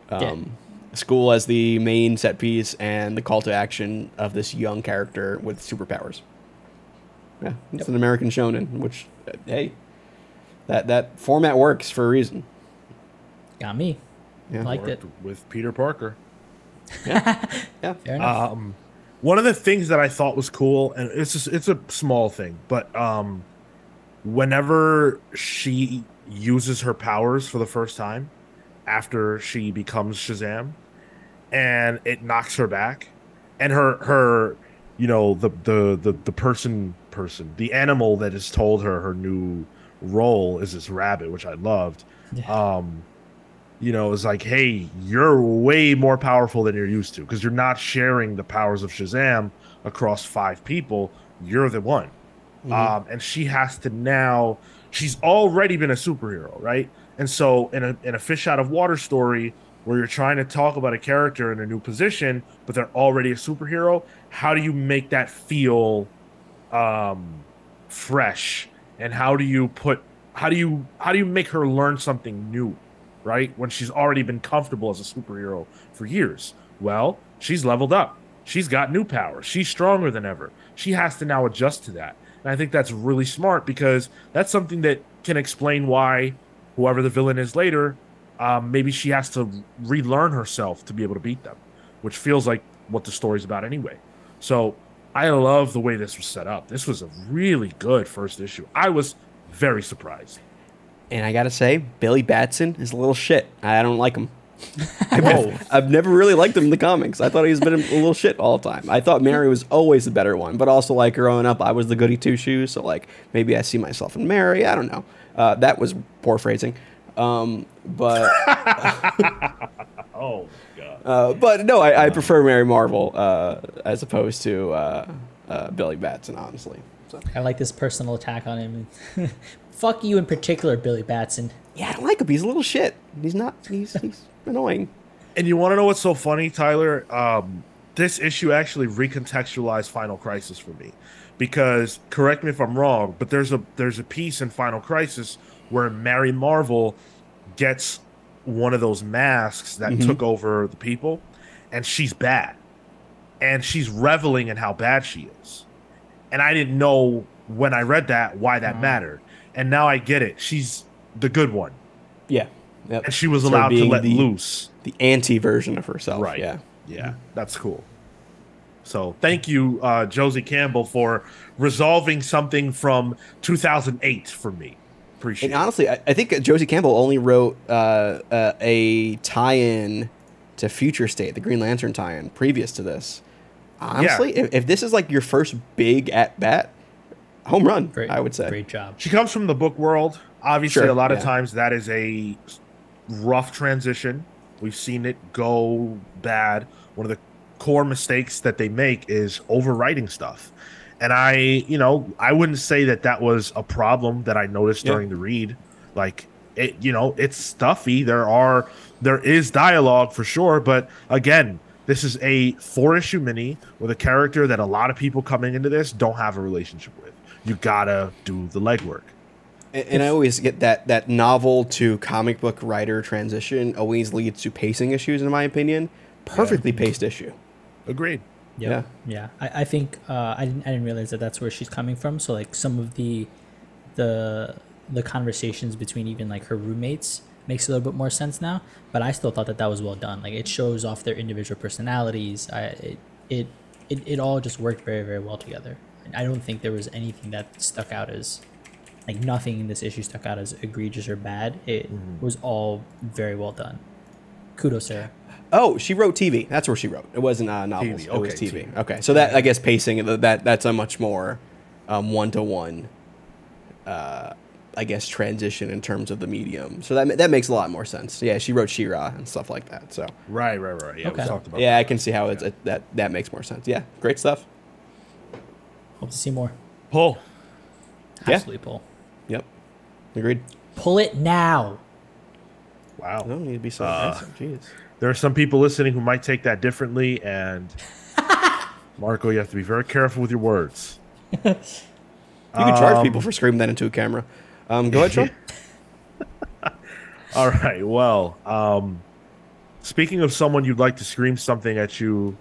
C: Um, School as the main set piece and the call to action of this young character with superpowers. Yeah, it's an American shonen, which uh, hey, that that format works for a reason.
A: Got me.
C: Yeah.
A: Liked it.
B: With Peter Parker. [LAUGHS]
C: Yeah,
A: Fair enough.
B: Um, one of the things that I thought was cool, and it's just it's a small thing, but um, whenever she uses her powers for the first time after she becomes Shazam, and it knocks her back, and her her, you know the the the the person person the animal that has told her her new role is this rabbit, which I loved.
A: Yeah.
B: Um, you know, it's like, hey, you're way more powerful than you're used to because you're not sharing the powers of Shazam across five people. You're the one. Um, and she has to now, she's already been a superhero, right? And so, in a, in a fish out of water story where you're trying to talk about a character in a new position, but they're already a superhero, how do you make that feel um, fresh? And how do you put, how do you, how do you make her learn something new? Right? When she's already been comfortable as a superhero for years. Well, she's leveled up. She's got new powers. She's stronger than ever. She has to now adjust to that. And I think that's really smart because that's something that can explain why whoever the villain is later, um, maybe she has to relearn herself to be able to beat them, which feels like what the story's about anyway. So I love the way this was set up. This was a really good first issue. I was very surprised.
C: And I gotta say, Billy Batson is a little shit. I don't like him. [LAUGHS] I've, I've never really liked him in the comics. I thought he's been a little shit all the time. I thought Mary was always the better one, but also like growing up, I was the goody two shoes. So like maybe I see myself in Mary. I don't know. Uh, that was poor phrasing. Um, but [LAUGHS]
B: Oh god.
C: uh, but no, I, I prefer Mary Marvel uh, as opposed to uh, uh, Billy Batson, honestly. So
A: I like this personal attack on him. [LAUGHS] Fuck you in particular, Billy Batson.
C: yeah, I don't like him. He's a little shit. He's not. He's he's annoying.
B: And you want to know what's so funny, Tyler? Um, this issue actually recontextualized Final Crisis for me, because correct me if I'm wrong, but there's a there's a piece in Final Crisis where Mary Marvel gets one of those masks that
C: Mhm.
B: took over the people, and she's bad, and she's reveling in how bad she is, and I didn't know when I read that why that
A: Mhm.
B: mattered, and now I get it. She's the good one,
C: Yeah. Yep.
B: and she was
C: of
B: allowed to let
C: the-
B: loose.
C: The anti version of herself.
B: Right.
C: Yeah.
B: Yeah, that's cool. So thank you, uh, Josie Campbell, for resolving something from 2008 for me. Appreciate
C: And
B: it.
C: honestly, I, I think Josie Campbell only wrote uh, uh, a tie-in to Future State, the Green Lantern tie-in, previous to this. Honestly, if, if this is like your first big at bat, home run,
A: Great,
C: I would say.
A: Great job.
B: She comes from the book world. Obviously,
C: Sure,
B: a lot of times that is a rough transition. We've seen it go bad. One of the core mistakes that they make is overwriting stuff. And I, you know, I wouldn't say that that was a problem that I noticed
C: Yeah.
B: during the read. Like it, you know, it's stuffy. There are there is dialogue for sure, but again, this is a four issue mini with a character that a lot of people coming into this don't have a relationship with. You gotta do the legwork.
C: And, and I always get that that novel to comic book writer transition always leads to pacing issues, in my opinion. Perfectly paced issue.
B: Agreed.
A: Yep. Yeah. I, I think uh, I didn't I didn't realize that that's where she's coming from. So like some of the the the conversations between even like her roommates makes a little bit more sense now. But I still thought that that was well done. Like it shows off their individual personalities. I it it it, it all just worked very very well together. And I don't think there was anything that stuck out as like nothing in this issue stuck out as egregious or bad. It mm-hmm. was all very well done. Kudos, Sarah.
C: Oh, she wrote TV. That's where she wrote. It wasn't uh, novels.
B: TV,
C: It was
B: okay,
C: TV.
B: TV.
C: Okay, so that I guess pacing that that that's a much more one to one, I guess transition in terms of the medium. So that that makes a lot more sense. Yeah, she wrote She-Ra and stuff like that. So
B: Right, right, right. Yeah,
A: Okay.
B: we talked about
C: yeah, I can see how it's that that makes more sense. Yeah, great stuff.
A: Hope to see more.
B: Pull.
C: Yeah.
A: Absolutely pull.
C: Yep, agreed.
A: Pull it now.
B: Wow.
C: No need to be so
B: Uh.
C: Jeez.
B: There are some people listening who might take that differently, and [LAUGHS] Marco, you have to be very careful with your words. [LAUGHS]
C: You can charge
B: um,
C: people for screaming that into a camera. Um, go ahead, Sean. [LAUGHS]
B: All right. Well, um, speaking of someone you'd like to scream something at you,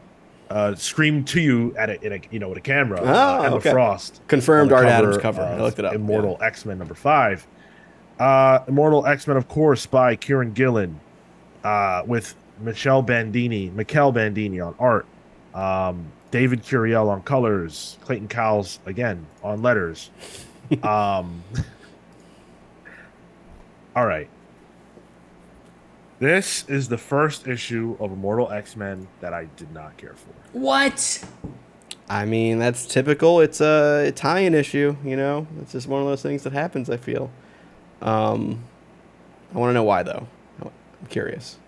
B: uh, scream to you at a, in a you know with a camera.
C: Ah,
B: uh, Emma
C: okay.
B: Frost.
C: Confirmed Art Adams cover. I looked it up,
B: Immortal X Men number five. Uh, Immortal X Men, of course, by Kieron Gillen, uh, with Michele Bandini, Mikel Bandini on art, um, David Curiel on colors, Clayton Cowles again on letters. [LAUGHS] um, [LAUGHS] all right. This is the first issue of Immortal X Men that I did not care for.
A: What?
C: I mean, that's typical. It's a tie-in issue, you know. It's just one of those things that happens. I feel. Um, I want to know why, though. I'm curious.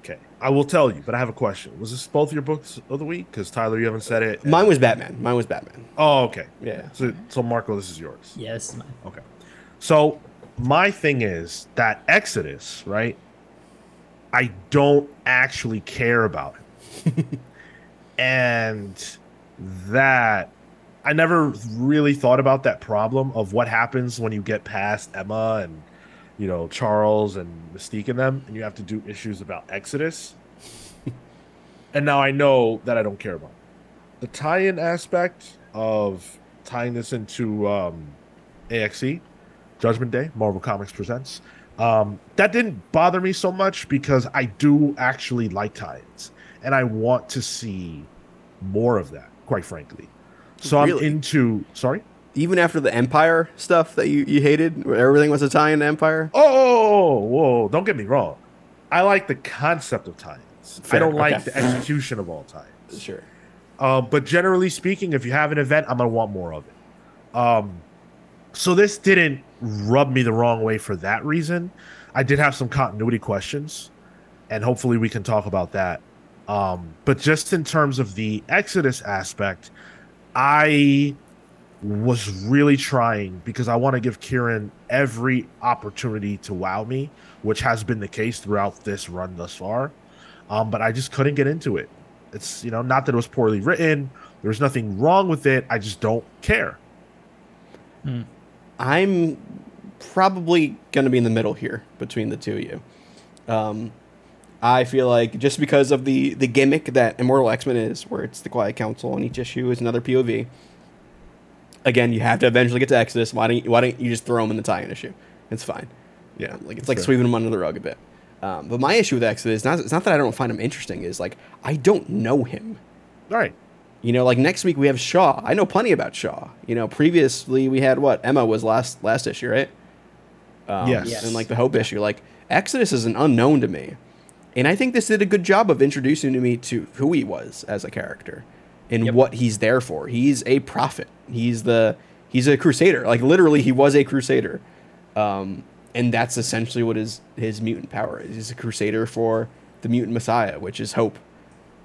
B: Okay, I will tell you, but I have a question. Was this both your books of the week? Because Tyler, you haven't said it.
C: Mine was Batman. Mine was Batman.
B: Oh, okay.
C: Yeah.
B: So, so Marco, this is yours.
A: Yeah, this is mine.
B: Okay. So my thing is that Exodus, right? I don't actually care about it. [LAUGHS] and that I never really thought about that problem of what happens when you get past Emma and you know Charles and Mystique and them and you have to do issues about Exodus. [LAUGHS] and now I know that I don't care about it. the tie-in aspect of tying this into um AXE Judgment Day, Marvel Comics presents. Um, that didn't bother me so much because I do actually like tie-ins, and I want to see more of that. Quite frankly, so
C: Really?
B: I'm into. Sorry,
C: even after the Empire stuff that you, you hated, where everything was a tie into Empire.
B: Oh, whoa! Don't get me wrong. I like the concept of tie-ins. I don't like
C: okay.
B: the execution of all tie-ins.
C: Sure.
B: Um, but generally speaking, if you have an event, I'm gonna want more of it. Um, so this didn't rub me the wrong way for that reason. I did have some continuity questions, and hopefully we can talk about that. Um, but just in terms of the Exodus aspect, I was really trying because I want to give Kieron every opportunity to wow me, which has been the case throughout this run thus far. Um, but I just couldn't get into it. It's you know not that it was poorly written. There's nothing wrong with it. I just don't care.
C: I'm probably going to be in the middle here between the two of you. Um, I feel like just because of the the gimmick that Immortal X Men is, where it's the Quiet Council and each issue is another POV. Again, you have to eventually get to Exodus. Why don't you, why don't you just throw them in the tie-in issue? It's fine.
B: Yeah,
C: like it's like
B: sure.
C: sweeping them under the rug a bit. Um, but my issue with Exodus, not it's not that I don't find him interesting. Is like I don't know him.
B: All right.
C: You know, like next week we have Shaw. I know plenty about Shaw. You know, previously we had what Emma was last last issue, right? Um,
B: Yes.
C: And like the Hope issue, like Exodus is an unknown to me, and I think this did a good job of introducing to me to who he was as a character and
A: Yep.
C: what he's there for. He's a prophet. He's the he's a crusader. Like literally, he was a crusader, um, and that's essentially what his his mutant power is. He's a crusader for the mutant messiah, which is hope.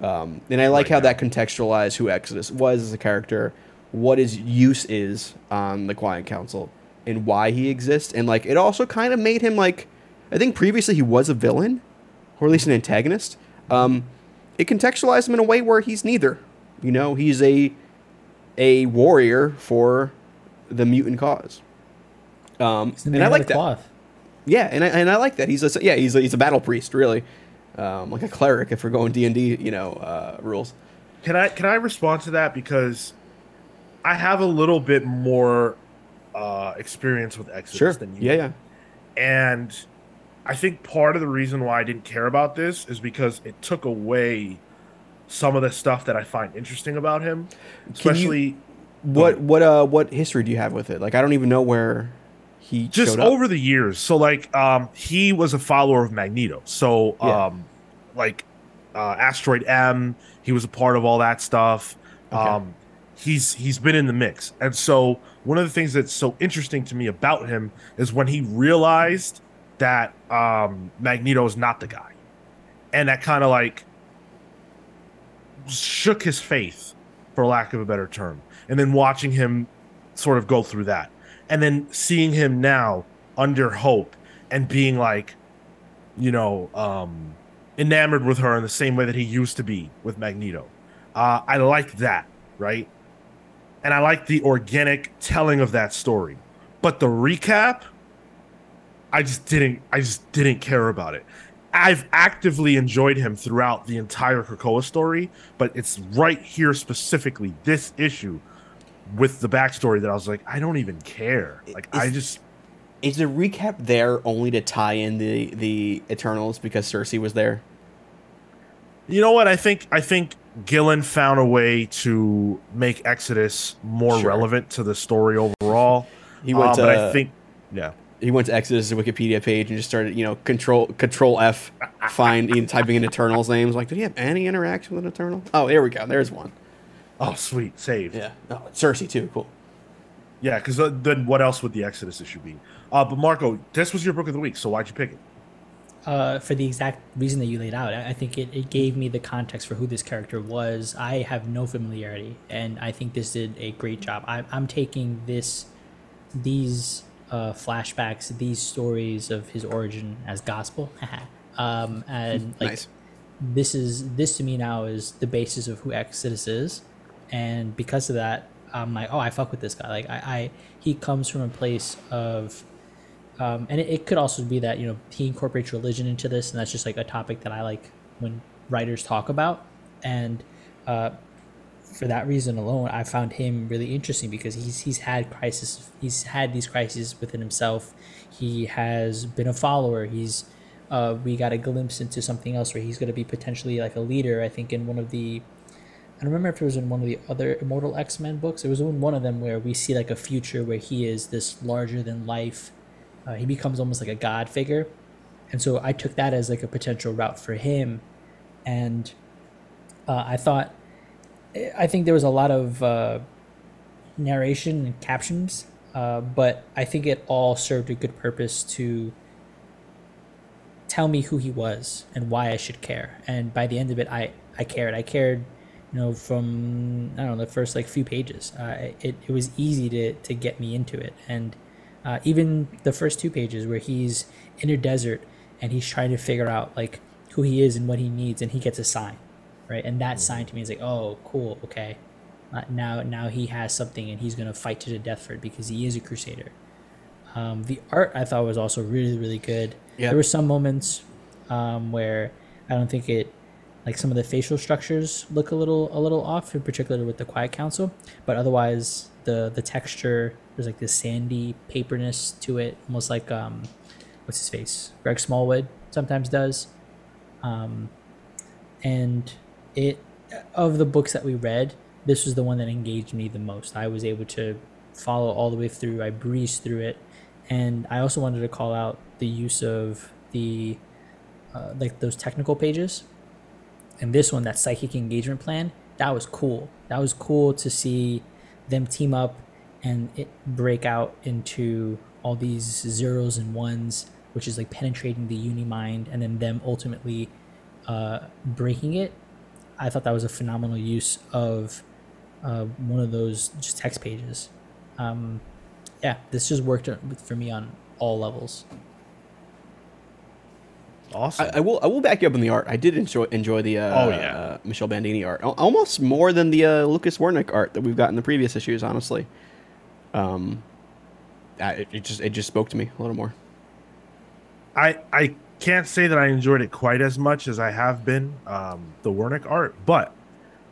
C: Um, and I like
B: Right,
C: how
B: yeah.
C: that contextualized who Exodus was as a character, what his use is on the Quiet Council, and why he exists. And like it also kind of made him like I think previously he was a villain, or at least an antagonist. Um, it contextualized him in a way where he's neither. You know, he's a a warrior for the mutant cause. Um, and I like that.
A: cloth.
C: Yeah, and I, and I like that. He's a yeah, he's a, he's a battle priest, really, um, like a cleric if we're going D and D, you know, uh, rules.
B: Can I can I respond to that because I have a little bit more uh, experience with Exodus
C: Sure.
B: than you.
C: Yeah, yeah.
B: And I think part of the reason why I didn't care about this is because it took away some of the stuff that I find interesting about him, especially
C: What what uh what history do you have with it? Like I don't even know where he
B: just
C: showed up.
B: over the years. So like um he was a follower of Magneto. So
C: Yeah.
B: um like uh Asteroid M, he was a part of all that stuff.
C: Okay.
B: Um he's he's been in the mix. And so one of the things that's so interesting to me about him is when he realized that um Magneto is not the guy. And that kind of like shook his faith for lack of a better term. And then watching him sort of go through that and then seeing him now under hope and being like you know um enamored with her in the same way that he used to be with magneto. Uh i like that right? And i like the organic telling of that story. But the recap i just didn't i just didn't care about it. I've actively enjoyed him throughout the entire krakoa story but it's right here specifically this issue with the backstory that I was like, I don't even care. Like, I just
C: Is the recap there only to tie in the the Eternals because Sersi was there?
B: You know what? I think I think Gillen found a way to make Exodus more
C: Sure.
B: relevant to the story overall.
C: He went
B: Uh,
C: to
B: but I think, yeah,
C: he went to Exodus' Wikipedia page and just started, you know, control control F, find typing in Eternals names. Like, did he have any interaction with an Eternal? Oh, there we go. There's one.
B: Oh sweet, saved.
C: Yeah. Oh, Sersi too. Cool.
B: Yeah, because uh, then what else would the Exodus issue be? Uh, but Marco, this was your book of the week, so why'd you pick it?
A: uh, for the exact reason that you laid out. I I think it, it gave me the context for who this character was. I have no familiarity, and I think this did a great job. I, I'm taking this, these uh, flashbacks, these stories of his origin as gospel, [LAUGHS] um, and like
C: nice.
A: this is this to me now is the basis of who Exodus is, and because of that, I'm like, oh, I fuck with this guy. Like I, I he comes from a place of um, and it, it could also be that you know he incorporates religion into this and that's just like a topic that i like when writers talk about. And uh, for that reason alone i found him really interesting because he's he's had crisis he's had these crises within himself. He has been a follower. He's uh, we got a glimpse into something else where he's going to be potentially like a leader i think in one of the I don't remember if it was in one of the other Immortal X Men books. It was in one of them where we see like a future where he is this larger than life. Uh, he becomes almost like a god figure, and so I took that as like a potential route for him, and uh, I thought, I think there was a lot of uh, narration and captions, uh, but I think it all served a good purpose to tell me who he was and why I should care. And by the end of it, I I cared. I cared, you know, from I don't know the first like few pages. Uh, it it was easy to to get me into it, and uh, even the first two pages where he's in a desert and he's trying to figure out like who he is and what he needs, and he gets a sign, right? And that sign to me is like, oh, cool, okay. Uh, now now he has something and he's gonna fight to the death for it because he is a crusader. Um, the art I thought was also really really good.
C: Yeah.
A: There were some moments um, where I don't think it like some of the facial structures look a little a little off, in particular with the Quiet Council. But otherwise, the the texture there's like this sandy paperness to it, almost like um, what's his face, Greg Smallwood sometimes does. Um, and it of the books that we read, this was the one that engaged me the most. I was able to follow all the way through. I breezed through it, and I also wanted to call out the use of the uh, like those technical pages and this one that psychic engagement plan that was cool. That was cool to see them team up and it break out into all these zeros and ones which is like penetrating the uni mind and then them ultimately uh, breaking it. I thought that was a phenomenal use of uh, one of those just text pages. Um, yeah this just worked for me on all levels
B: Awesome.
C: I, I will. I will back you up in the art. I did enjoy enjoy the uh,
B: Oh, yeah.
C: uh, Michele Bandini art Al- almost more than the uh, Lucas Werneck art that we've got in the previous issues. Honestly, um, I, it, it just it just spoke to me a little more.
B: I I can't say that I enjoyed it quite as much as I have been um, the Wernick art, but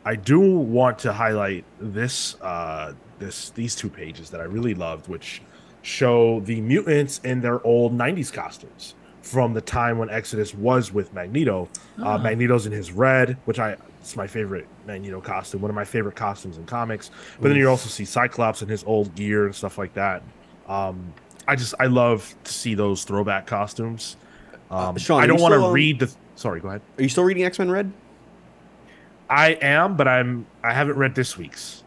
B: I do want to highlight this uh, this these two pages that I really loved, which show the mutants in their old '90s costumes from the time when Exodus was with Magneto. Uh,
A: Ah.
B: Magneto's in his red, which I it's my favorite Magneto costume, one of my favorite costumes in comics. But then you also see Cyclops in his old gear and stuff like that. Um, I just I love to see those throwback costumes. Um,
C: Sean,
B: I don't want to read the. Sorry, go ahead.
C: Are you still reading X Men Red?
B: I am, but I'm. I haven't read this week's,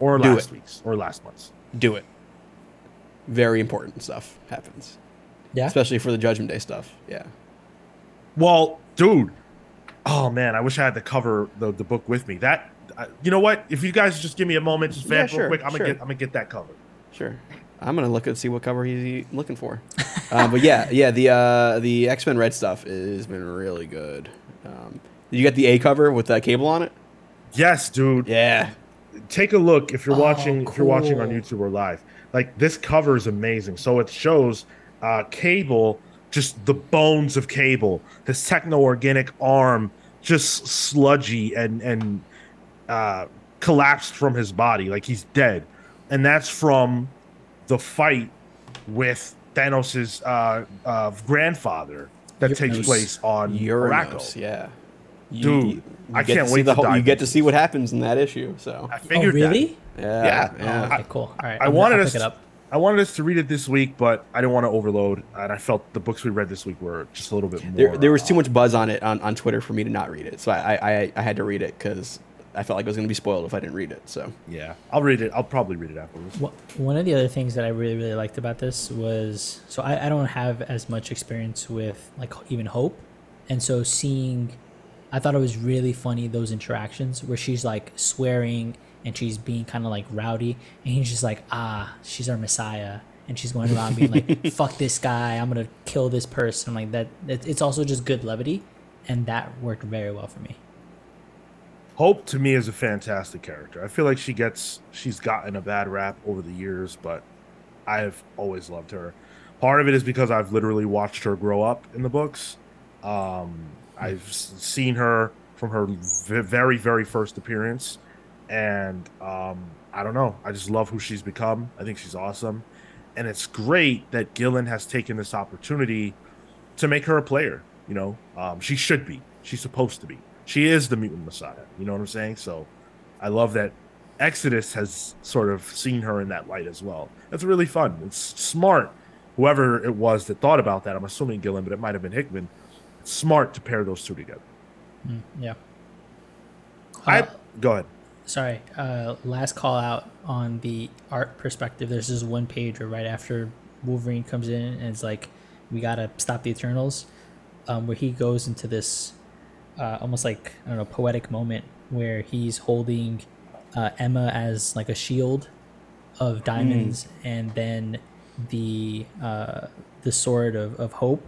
B: or
C: Do
B: last
C: it.
B: week's, or last month's.
C: Do it. Very important stuff happens,
A: yeah
C: especially for the Judgment Day stuff. Yeah.
B: Well, dude. Oh man, I wish I had the cover the, the book with me. That uh, you know what? If you guys just give me a moment, just
C: Yeah, sure,
B: real quick, I'm
C: sure.
B: gonna get I'm gonna get that cover.
C: Sure. I'm gonna look and see what cover he's looking for. [LAUGHS] uh, but yeah, yeah, the uh, the X Men Red stuff has been really good. Um, you get the A cover with that cable on it?
B: Yes, dude.
C: Yeah.
B: take a look if you're
A: Oh,
B: watching if you're watching on. YouTube or live. Like this cover is amazing. So it shows uh Cable, just the bones of Cable, his techno organic arm just sludgy and and uh collapsed from his body like he's dead. And that's from the fight with Thanos's uh, uh grandfather that takes place on
C: Uranos,
B: Oracle.
C: yeah. You-
B: Dude,
C: you
B: I
C: get
B: can't
C: to see
B: wait
C: the whole, You get to see what happens in that issue. So
B: I
A: oh
B: figured that.
A: really
C: yeah,
B: Yeah.
C: yeah.
A: oh, okay cool all right
B: I
A: I'm gonna-
B: wanted
A: I'll pick it up
B: I wanted us to read it this week, but I didn't want to overload, and I felt the books we read this week were just a little bit more.
C: there, there was too
B: uh,
C: much buzz on it on, on Twitter for me to not read it. So I I, I had to read it because I felt like I was going to be spoiled if I didn't read it. So
B: Yeah, I'll read it. I'll probably read it afterwards.
A: Wha- One of the other things that I really really liked about this was so I, I don't have as much experience with like even Hope, and so seeing, I thought it was really funny those interactions where she's like swearing and she's being kind of like rowdy, and he's just like ah she's our messiah, and she's going around being like [LAUGHS] fuck this guy I'm gonna kill this person like that. It's also just good levity, and that worked very well for me.
B: Hope to me is a fantastic character. I feel like she gets she's gotten a bad rap over the years, but I've always loved her. Part of it is because I've literally watched her grow up in the books. Um, I've seen her from her v- very very first appearance, and um, I don't know. I just love who she's become. I think she's awesome, and it's great that Gillen has taken this opportunity to make her a player. You know, um, she should be. She's supposed to be. She is the mutant messiah. You know what I'm saying? So I love that Exodus has sort of seen her in that light as well. That's really fun. It's smart. Whoever it was that thought about that, I'm assuming Gillen, but it might have been Hickman. It's smart to pair those two together.
A: Mm, yeah.
B: I
A: Uh,
B: go ahead.
A: Sorry uh last call out on the art perspective. There's this one page where right after wolverine comes in and it's like we gotta stop the eternals um where he goes into this uh almost like i don't know poetic moment where he's holding uh emma as like a shield of diamonds and then the uh the sword of, of hope.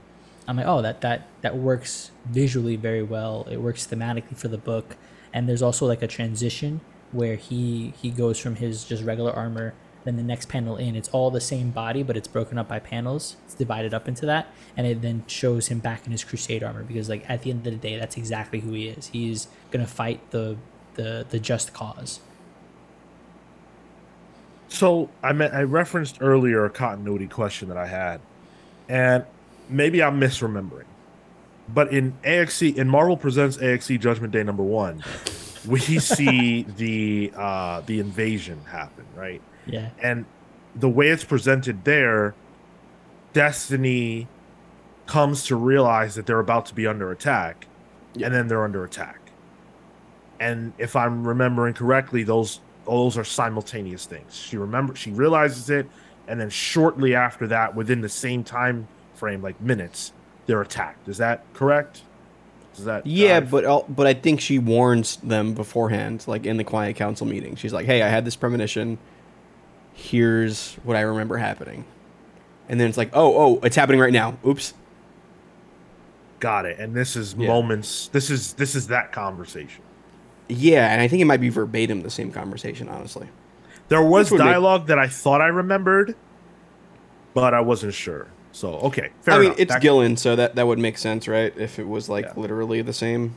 A: I'm like oh that that that works visually very well. It works thematically for the book and there's also like a transition where he he goes from his just regular armor then the next panel in it's all the same body but it's broken up by panels. It's divided up into that and it then shows him back in his crusade armor because like at the end of the day that's exactly who he is. He's gonna fight the the the just cause.
B: So I meant I referenced earlier a continuity question that I had, and maybe I'm misremembering, but in AXE in Marvel Presents AXE Judgment Day number one, we [LAUGHS] see the uh, the invasion happen, right?
A: yeah
B: And the way it's presented there, Destiny comes to realize that they're about to be under attack,
C: Yeah.
B: and then they're under attack. And if I'm remembering correctly, those those are simultaneous things. She remember she realizes it, and then shortly after that, within the same time frame, like minutes, they're attacked. Is that correct? Is that
C: Yeah,
B: jive?
C: but but I think she warns them beforehand, like in the quiet council meeting. She's like, "Hey, I had this premonition. Here's what I remember happening," and then it's like, "Oh, oh, it's happening right now. Oops."
B: got it. And this is
C: Yeah.
B: moments. This is this is that conversation.
C: Yeah, and I think it might be verbatim the same conversation, honestly.
B: There was
C: would make-
B: dialogue that I thought I remembered, but I wasn't sure. So okay, fair
C: I mean,
B: enough.
C: it's
B: That-
C: Gillen, so that that would make sense, right? If it was like
B: Yeah.
C: literally the same.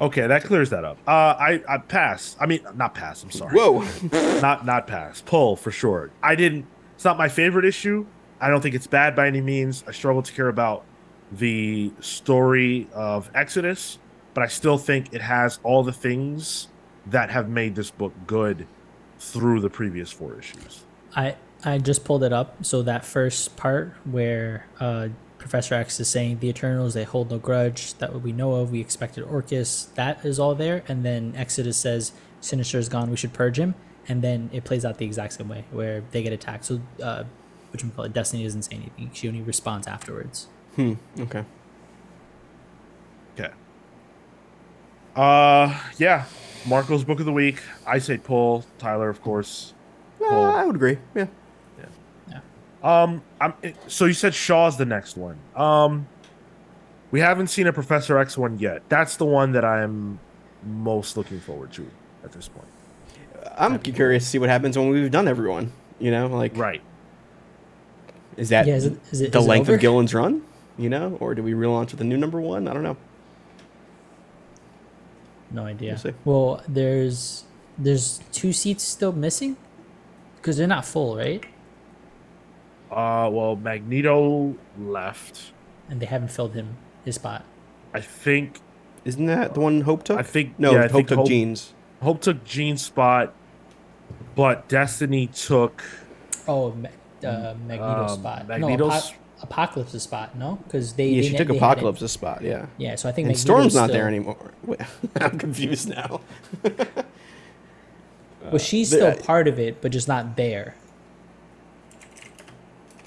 B: Okay, that clears that up. Uh, I I pass. I mean, not pass. I'm sorry.
C: Whoa. [LAUGHS]
B: not not pass. Pull for sure. I didn't. It's not my favorite issue. I don't think it's bad by any means. I struggle to care about the story of Exodus, but I still think it has all the things that have made this book good through the previous four issues.
A: I I just pulled it up. So that first part where uh, Professor X is saying the Eternals they hold no grudge that what we know of. We expected Orcus. That is all there. And then Exodus says Sinister is gone. We should purge him. And then it plays out the exact same way where they get attacked. So uh, which we call it Destiny doesn't say anything. She only responds afterwards.
C: hmm. Okay.
B: Okay. Uh, yeah. Marco's book of the week. I say pull. Tyler, of course.
C: Uh, I would agree. Yeah.
B: Um, I'm so you said Shaw's the next one. Um, we haven't seen a Professor X one yet. That's the one that I'm most looking forward to at this point.
C: I'm curious to see what happens when we've done everyone. You know, like
B: Right.
C: is that
A: Yeah, is it- is it-
C: the
A: is
C: length
A: over?
C: of Gillen's run? You know, or do we relaunch with a new number one? I don't know.
A: No idea.
C: We'll.
A: Well, there's there's two seats still missing because they're not full, right?
B: Uh, well, Magneto left.
A: And they haven't filled him his spot.
B: I think
C: Isn't that the one Hope took?
B: I think-
C: no.
B: yeah, I
C: Hope
B: think
C: took
B: Hope-
C: Jeans.
B: Hope took Jean's spot, but Destiny took.
A: Oh, Ma- uh, Magneto's
B: Um,
A: spot.
B: Magneto's-
A: No, Apo- Apocalypse's spot. No, because they.
C: Yeah, she took
A: they.
C: Apocalypse's spot. Yeah.
A: Yeah, so I think
C: And
A: Magneto's
C: Storm's not
A: still-
C: there anymore. [LAUGHS] I'm confused now.
A: Well, she's
C: the-
A: still part of it, but just not there.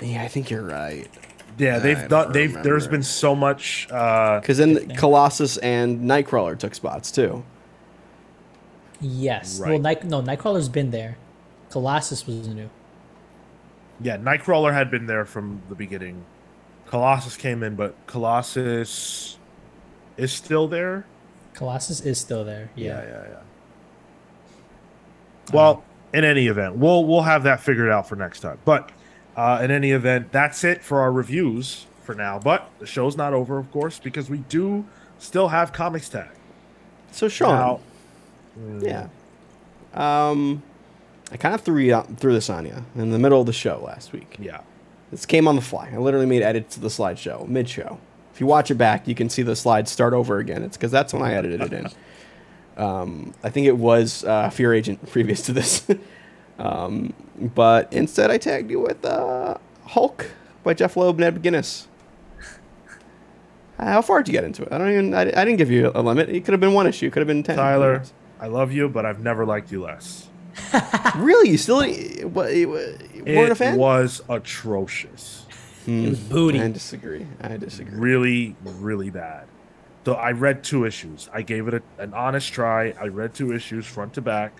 C: Yeah, I think you're right.
B: Yeah, they've
C: don't
B: done. They've. there's been so much. Uh,
C: Because then Colossus and Nightcrawler took spots too.
A: Yes. Well, Night, no, Nightcrawler's been there. Colossus was new.
B: yeah, Nightcrawler had been there from the beginning. Colossus came in, but Colossus is still there.
A: Colossus is still there. Yeah.
B: yeah, yeah. Well, in any event, we'll we'll have that figured out for next time. But uh, in any event, that's it for our reviews for now. But the show's not over, of course, because we do still have comics tag.
C: So Sean,
B: Now-
C: yeah, um, I kind of threw you out, threw this on you in the middle of the show last week.
B: Yeah.
C: This came on the fly. I literally made edits to the slideshow mid show. If you watch it back, you can see the slides start over again. It's because that's when I edited it in. [LAUGHS] Um, I think it was uh, Fear Agent previous to this. [LAUGHS] um, but instead, I tagged you with uh, Hulk by Jeph Loeb and Ed McGuinness. How far did you get into it? I don't even. I, I didn't give you a limit. It could have been one issue. It could have been ten.
B: Tyler, I love you, but I've never liked you less. [LAUGHS]
C: really? You still what, you weren't
B: it
C: a fan?
B: was atrocious.
A: It was booty.
C: I disagree. I disagree.
B: Really, really bad. So I read two issues. I gave it a, an honest try. I read two issues front to back,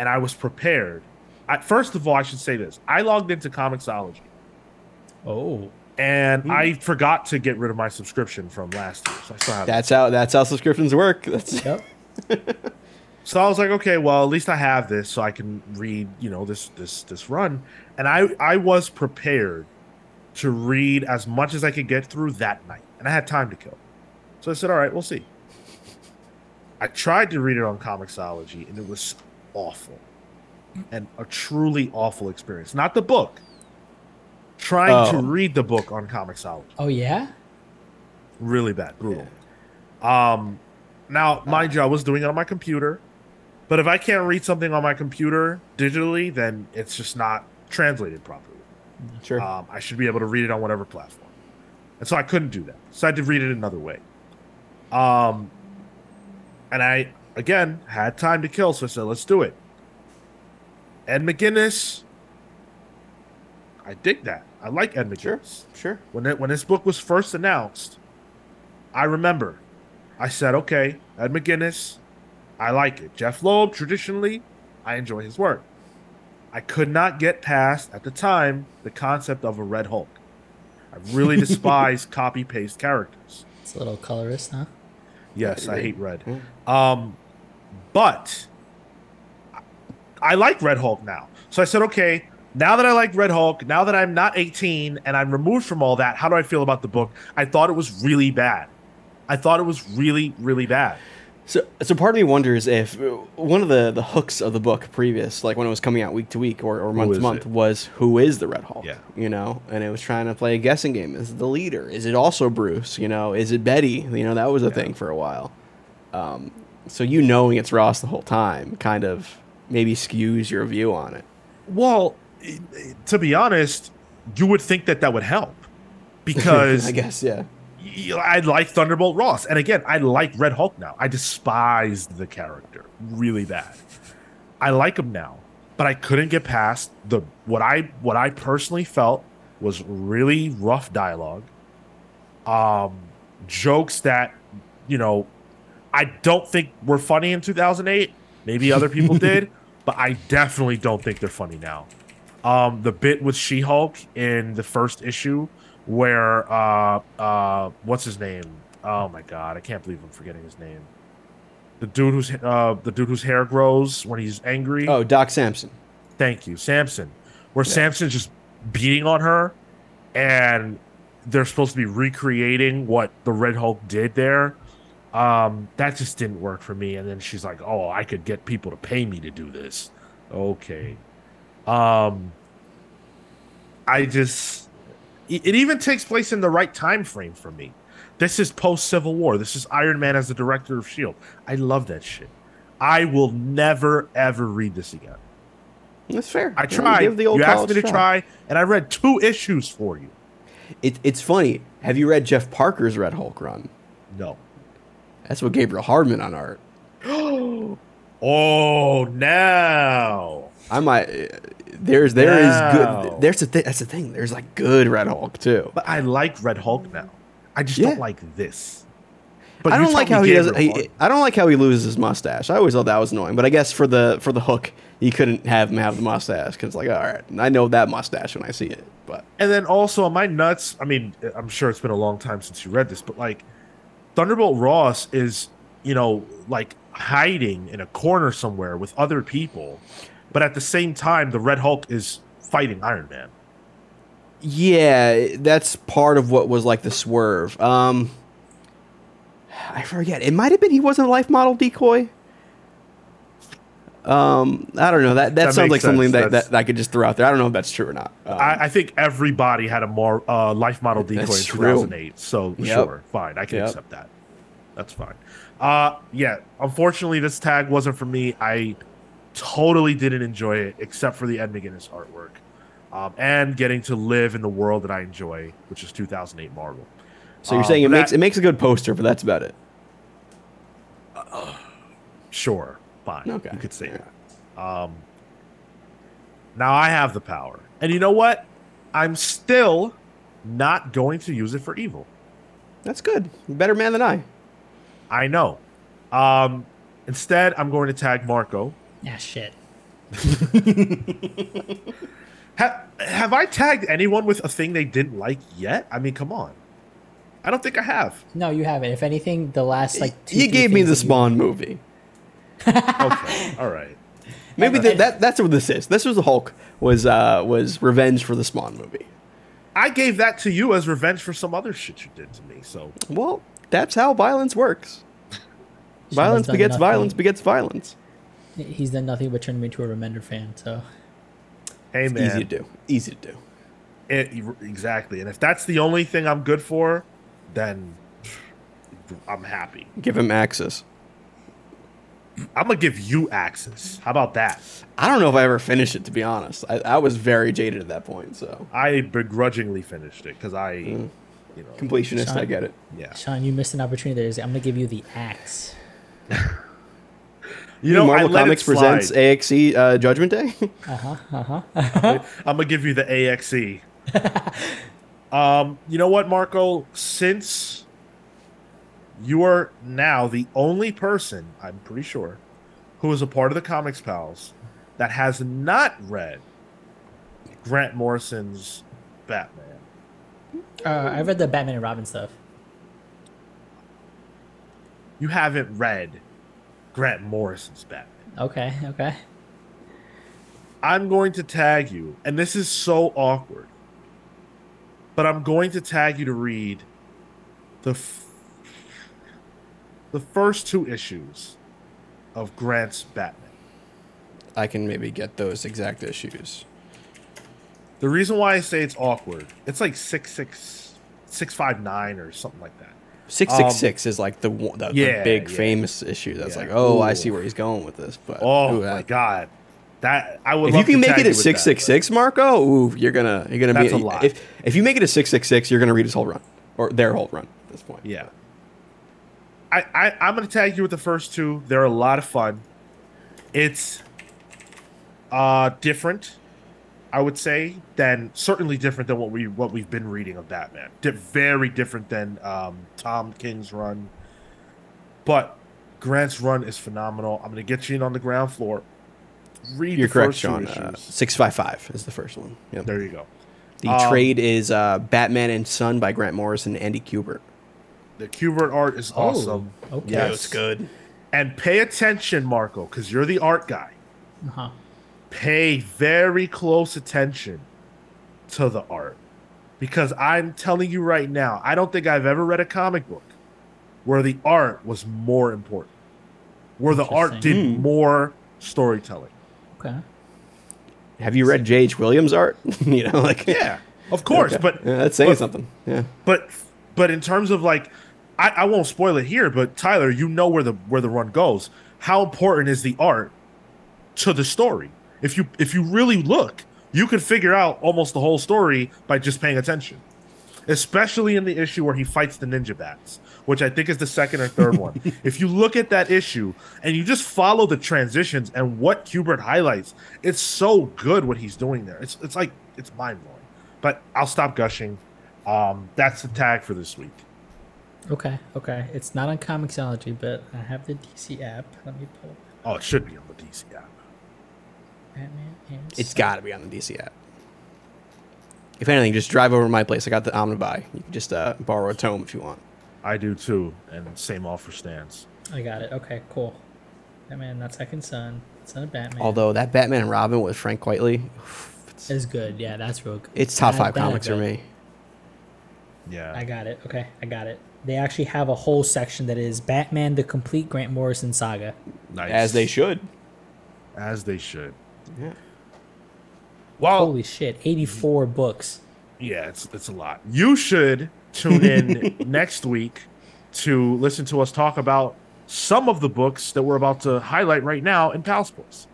B: and I was prepared. I, first of all, I should say this: I logged into Comixology,
A: oh.
B: and hmm. I forgot to get rid of my subscription from last year, so I still have. it.
C: That's how. That's how subscriptions work. That's
A: Yep. [LAUGHS]
B: So I was like, okay, well, at least I have this, so I can read, you know, this this this run. And I I was prepared to read as much as I could get through that night, and I had time to kill. So I said, all right, we'll see. I tried to read it on Comixology, and it was awful, and a truly awful experience. Not the book. Trying to
C: Oh.
B: read the book on Comixology
A: Oh yeah.
B: really bad, brutal. Um, now, mind you, I was doing it on my computer, but if I can't read something on my computer digitally, then it's just not translated properly.
C: sure.
B: Um, I should be able to read it on whatever platform, and so I couldn't do that. So I had to read it another way. Um, and I again had time to kill, so I said, "Let's do it." Ed McGuinness, I dig that. I like Ed
C: sure.
B: McGuinness
C: Sure.
B: when it, when this book was first announced, I remember I said, okay, Ed McGuinness, I like it. Jeph Loeb, traditionally, I enjoy his work. I could not get past, at the time, the concept of a Red Hulk. I really [LAUGHS] despise copy paste characters.
A: It's a little colorist, huh?
B: Yes, I hate red. Um, but I like Red Hulk now. So I said, okay, now that I like Red Hulk, now that I'm not 18 and I'm removed from all that, how do I feel about the book? I thought it was really bad. I thought it was really, really bad.
C: So, so part of me wonders if one of the, the hooks of the book previous, like when it was coming out week to week or, or month to month,
B: it?
C: was who is the Red Hulk?
B: Yeah.
C: You know, and it was trying to play a guessing game. Is it the leader? Is it also Bruce? You know, is it Betty? You know, that was a thing for a while. Um, so you knowing it's Ross the whole time kind of maybe skews your view on it.
B: Well, to be honest, you would think that that would help [LAUGHS] because
C: I guess, yeah.
B: I like Thunderbolt Ross, and again, I like Red Hulk now. I despised the character really bad. I like him now, but I couldn't get past the what I what I personally felt was really rough dialogue, um, jokes that you know I don't think were funny in 2008. Maybe other people [LAUGHS] did, but I definitely don't think they're funny now. Um, the bit with She-Hulk in the first issue, where uh, uh, what's his name? Oh my god, I can't believe I'm forgetting his name. The dude whose uh, the dude whose hair grows when he's angry.
C: Oh, Doc Samson.
B: Thank you, Samson. Where
C: Yeah.
B: Samson's just beating on her, and they're supposed to be recreating what the Red Hulk did there. Um, that just didn't work for me. And then she's like, "Oh, I could get people to pay me to do this." Okay. Um, I just it even takes place in the right time frame for me. This is post Civil War. This is Iron Man as the director of Shield. I love that shit. I will never ever read this again.
C: That's fair.
B: I tried.
C: the old
B: you asked me to
C: shot.
B: try, and I read two issues for you.
C: It, it's funny. Have you read Jeff Parker's Red Hulk run?
B: No.
C: That's what Gabriel Hardman on art. [GASPS]
B: Oh, now.
C: I might. There's there is
B: Wow.
C: good. There's the thing. That's the thing. There's like good Red Hulk too.
B: But I like Red Hulk now. I just
C: Yeah.
B: don't like this. But
C: I don't like how he does. He, I don't like how he loses his mustache. I always thought that was annoying. But I guess for the for the hook, he couldn't have him have the mustache because like, all right, I know that mustache when I see it. But
B: And then also, am I nuts? I mean, I'm sure it's been a long time since you read this, but like, Thunderbolt Ross is, you know, like hiding in a corner somewhere with other people, but at the same time, the Red Hulk is fighting Iron Man.
C: yeah, that's part of what was like the swerve. Um, I forget. It might have been he wasn't a life model decoy. Um, I don't know. That that,
B: That
C: sounds like something that, that, that I could just throw out there. I don't know if that's true or not. Um,
B: I, I think everybody had a more uh, life model decoy in
C: true.
B: 2008. So
C: Yep.
B: sure, fine, I can
C: Yep.
B: accept that. That's fine. Uh, yeah. Unfortunately, this tag wasn't for me. I totally didn't enjoy it, except for the Ed in his artwork, um, and getting to live in the world that I enjoy, which is 2008 Marvel.
C: So you're
B: Uh,
C: saying it makes
B: that-
C: it makes a good poster, but that's about it.
B: Sure, fine.
C: Okay.
B: You could say that. Um, now I have the power, and you know what? I'm still not going to use it for evil.
C: That's good. Better man than I.
B: I know. Um, instead, I'm going to tag Marco.
A: Ah, shit. [LAUGHS]
B: Ha- have I tagged anyone with a thing they didn't like yet? I mean, come on. I don't think I have.
A: No, you haven't. If anything, the last like two,
C: you gave me the
A: that you-
C: Spawn movie. [LAUGHS]
B: Okay, all right.
C: Maybe
A: Never.
C: that, that that's what this is. This was the Hulk was uh was revenge for the Spawn movie.
B: I gave that to you as revenge for some other shit you did to me. So
C: Well, that's how violence works. [LAUGHS]
A: Sean's
C: Violence begets
A: nothing.
C: violence begets violence.
A: He's done nothing but turn me into a Remender fan. So
B: hey, man,
C: Easy to do. Easy to do.
B: It, exactly. And if that's the only thing I'm good for, then I'm happy.
C: Give him access.
B: I'm gonna give you access. How about that?
C: I don't know if I ever finished it to be honest. I, I was very jaded at that point, so
B: I begrudgingly finished it because I,
C: Mm.
B: you know,
C: completionist. I get it.
B: yeah.
A: Sean, you missed an opportunity. There. I'm gonna give you the axe. [LAUGHS]
B: You know,
C: Marvel
B: I
C: Comics presents AXE uh, Judgment Day. [LAUGHS] Uh huh. Uh huh.
B: I'm gonna give you the AXE. [LAUGHS] um, you know what, Marco? Since you are now the only person, I'm pretty sure, who is a part of the Comics Pals that has not read Grant Morrison's Batman.
A: Uh, I read the Batman and Robin stuff.
B: You haven't read Grant Morrison's Batman.
A: Okay, okay.
B: I'm going to tag you, and this is so awkward, but I'm going to tag you to read the f- the first two issues of Grant's Batman.
C: I can maybe get those exact issues.
B: The reason why I say it's awkward, it's like six six six five nine or something like that.
C: Six six six is like the one, the, the big
B: yeah.
C: famous issue. That's
B: Yeah.
C: like, oh, I see where he's going with this. But
B: Oh
C: ooh,
B: my god, that I would.
C: If you can make it a six six six, Marco, ooh, you're gonna you're gonna
B: That's
C: be
B: a lot.
C: If if you make it a six six six, you're gonna read his whole run or their whole run at this point.
B: Yeah. I, I I'm gonna tag you with the first two. They're a lot of fun. It's uh different, I would say, than certainly different than what we what we've been reading of Batman. Di- very different than um, Tom King's run. But Grant's run is phenomenal. I'm gonna get you in on the ground floor. Read
C: You're
B: the
C: correct,
B: first two
C: Sean. Uh, six five five is the first one. Yep.
B: there you go.
C: The
B: Um,
C: trade is uh, Batman and Son by Grant Morrison and Andy Kubert.
B: The Kubert art is awesome.
A: Oh, okay.
B: Yes.
C: it's good.
B: And pay attention, Marco, because you're the art guy.
A: Uh-huh.
B: Pay very close attention to the art because I'm telling you right now, I don't think I've ever read a comic book where the art was more important, where the art did
A: Interesting.
C: Hmm.
B: more storytelling.
A: Okay.
C: Have you read J.H. Williams' art? [LAUGHS] you know, like
B: Yeah, of course,
C: Okay.
B: but
C: yeah, that's saying
B: but-
C: something. Yeah.
B: but but in terms of like, I, I won't spoil it here, but Tyler, you know where the where the run goes. How important is the art to the story? If you if you really look, you could figure out almost the whole story by just paying attention. Especially in the issue where he fights the ninja bats, which I think is the second or third one. [LAUGHS] If you look at that issue and you just follow the transitions and what Kubert highlights, it's so good what he's doing there. It's it's like it's mind blowing. But I'll stop gushing. Um, that's the tag for this week.
A: Okay. Okay. It's not on Comixology, but I have the DC app. Let me pull up
B: Oh, it should be on the DC app.
A: Batman and
C: It's
A: Son.
C: got to be on the DC app. If anything, just drive over to my place. I got the Omnibuy. You can just uh, borrow a tome if you want.
B: I do too, and same offer stands.
A: I got it. Okay. Cool. Batman, not Second Son. Son of Batman.
C: Although that Batman and Robin with Frank Quitely, it's,
A: is good. Yeah, that's real good.
C: it's top
A: That-
C: five
A: that
C: comics for me.
B: Yeah,
A: I got it. Okay, I got it. They actually have a whole section that is Batman: The Complete Grant Morrison Saga.
B: nice.
C: As they should.
B: as they should.
C: Yeah.
B: Well,
A: Holy shit, eighty-four books.
B: yeah, it's it's a lot. You should tune in [LAUGHS] next week to listen to us talk about some of the books that we're about to highlight right now in Pals Books.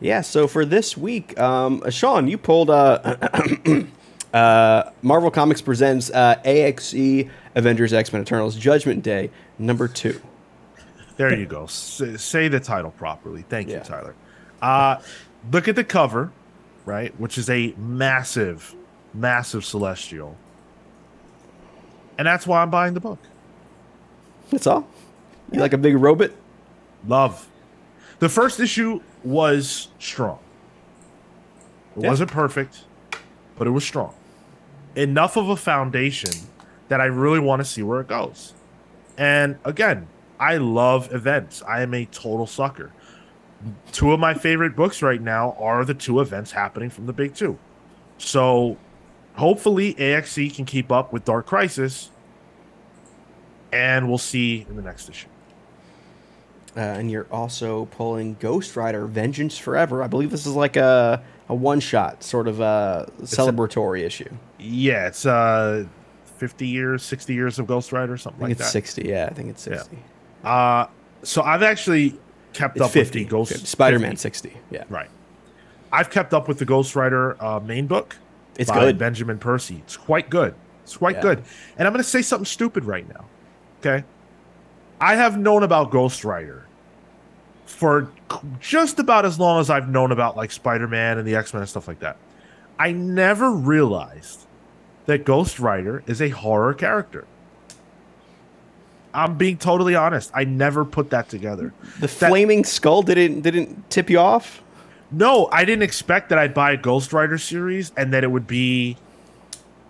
C: Yeah, so for this week, um, uh, Sean, you pulled uh, [CLEARS THROAT] uh, Marvel Comics Presents uh, AXE Avengers X Men Eternals Judgment Day, number two.
B: There you go. S- say the title properly. Thank you, Tyler. Uh, look at the cover, right? Which is a massive, massive celestial. And that's why I'm buying the book.
C: That's all? You like a big robot?
B: Love. The first issue was strong. It
C: Yeah.
B: wasn't perfect, but it was strong. Enough of a foundation that I really want to see where it goes. And again, I love events. I am a total sucker. Two of my favorite books right now are the two events happening from the big two. So hopefully AXE can keep up with Dark Crisis. And we'll see in the next issue.
C: Uh, and you're also pulling Ghost Rider Vengeance Forever. I believe this is like a, a one shot, sort of a celebratory issue.
B: Yeah, it's uh 50 years, 60 years of Ghost Rider, something
C: I think
B: like
C: it's
B: that.
C: 60. Yeah, I think it's 60.
B: Uh so I've actually kept
C: It's
B: up
C: 50.
B: with the Ghost
C: Spider Man
B: 50.
C: 60. Yeah.
B: Right. I've kept up with the Ghost Rider uh, main book.
C: It's
B: by
C: good.
B: Benjamin Percy. It's quite good. It's quite
C: Yeah.
B: good. And I'm going to say something stupid right now. Okay? I have known about Ghost Rider for just about as long as I've known about like Spider-Man and the X-Men and stuff like that. I never realized that Ghost Rider is a horror character. I'm being totally honest. I never put that together.
C: The
B: That-
C: flaming skull didn't didn't tip you off?
B: No, I didn't expect that I'd buy a Ghost Rider series and that it would be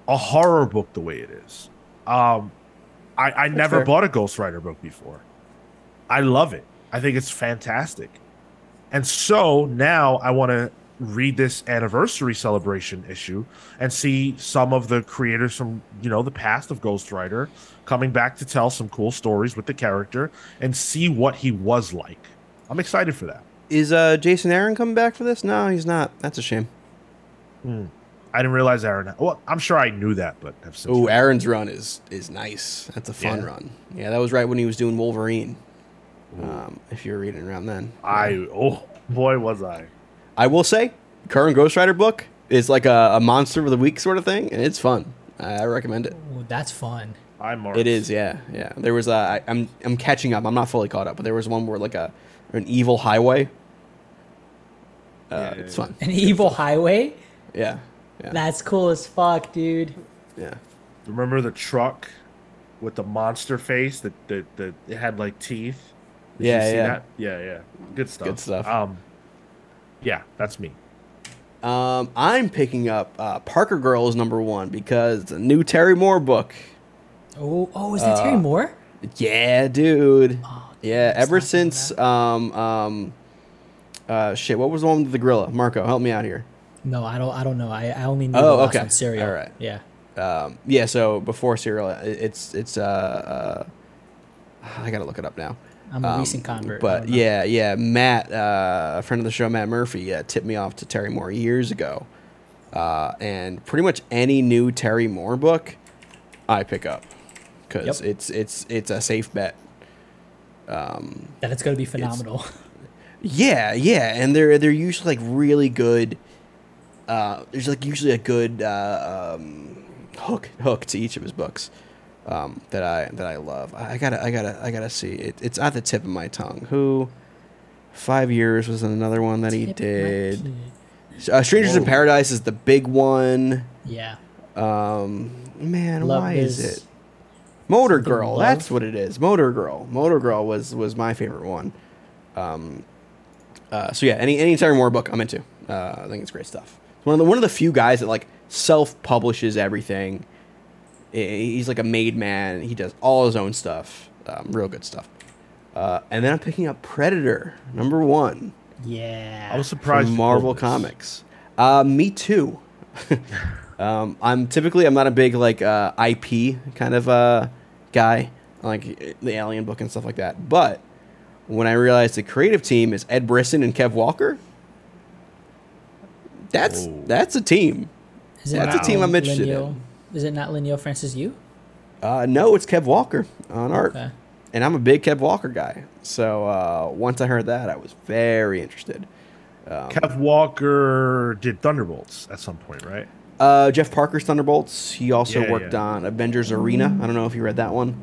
B: a horror book the way it is. Um, I, I never
C: fair.
B: bought a Ghost Rider book before. I love it. I think it's fantastic. And so now I want to read this anniversary celebration issue and see some of the creators from, you know, the past of Ghost Rider coming back to tell some cool stories with the character and see what he was like. I'm excited for that.
C: Is uh, Jason Aaron coming back for this? No, he's not. That's a shame.
B: I didn't realize Aaron. Well, I'm sure I knew that, but
C: Oh, Aaron's run is is nice. That's a fun
B: Yeah.
C: run. Yeah, that was right when he was doing Wolverine. Um, if you were reading around then,
B: I oh boy was I.
C: I will say, current Ghost Rider book is like a, a monster of the week sort of thing, and it's fun. I, I recommend it.
A: Ooh, that's fun.
B: I'm Mark.
C: It is, yeah, yeah. There was a, I, I'm I'm catching up. I'm not fully caught up, but there was one where like a an evil highway. Uh,
B: Yeah, yeah,
C: it's fun.
A: An evil highway?
C: Yeah, yeah,
A: That's cool as fuck, dude.
C: yeah.
B: Remember the truck with the monster face that that, that it had like teeth. Did
C: Yeah,
B: you see
C: yeah.
B: that? Yeah, yeah. Good stuff.
C: Good stuff.
B: Um, yeah, that's me.
C: Um, I'm picking up uh, Parker Girls number one because it's a new Terry Moore book.
A: Oh, oh, is that Terry Moore?
C: Yeah, dude.
A: Oh,
C: yeah, ever
A: just not doing
C: since um um uh shit, what was the one with the gorilla? Marco, help me out here.
A: No, I don't. I don't know. I, I only know
C: Oh,
A: the last
C: okay.
A: Serial.
C: All right.
A: Yeah.
C: Um, yeah, so before Serial, it's it's uh, uh I gotta look it up now.
A: I'm a
C: Um,
A: recent convert.
C: But yeah, yeah, Matt, uh, a friend of the show, Matt Murphy, uh, tipped me off to Terry Moore years ago. Uh, and pretty much any new Terry Moore book, I pick up because
A: Yep.
C: it's it's it's a safe bet.
A: that it's gonna be phenomenal. [LAUGHS]
C: Yeah, yeah, and they're they're usually like really good. Uh, there's like usually a good uh, um, hook hook to each of his books um, that I that I love. I gotta I gotta I gotta see it. It's at the tip of my tongue. Who? Five years was another one that he
A: Tip
C: did. Uh, Strangers in Paradise is the big one.
A: Yeah.
C: Um, man,
A: Love
C: why is
A: is
C: it? Motor Girl.
A: love?
C: That's what it is. Motor Girl. Motor Girl was was my favorite one. Um, uh, so yeah, any any Terry Moore book I'm into. Uh, I think it's great stuff. One of the one of the few guys that like self publishes everything. I- He's like a made man. He does all his own stuff. Um, real good stuff. Uh, and then I'm picking up Predator number one
A: Yeah.
B: I was surprised.
C: from Marvel. Comics. Uh, me too. [LAUGHS] um, I'm typically I'm not a big like uh, IP kind of uh, guy, like the Alien book and stuff like that. But when I realized the creative team is Ed Brisson and Kev Walker, that's
B: Whoa.
C: that's a team.
A: Is
C: that's a team I'm interested
A: Leinil-
C: in.
A: Is it not Leinil Francis Yu?
C: Uh, no, it's Kev Walker on art,
A: Okay.
C: and I'm a big Kev Walker guy. So uh, once I heard that, I was very interested. Um,
B: Kev Walker did Thunderbolts at some point, right?
C: uh, Jeff Parker's Thunderbolts. He also
B: Yeah,
C: worked
B: yeah.
C: on Avengers Arena. I don't know if you read that one.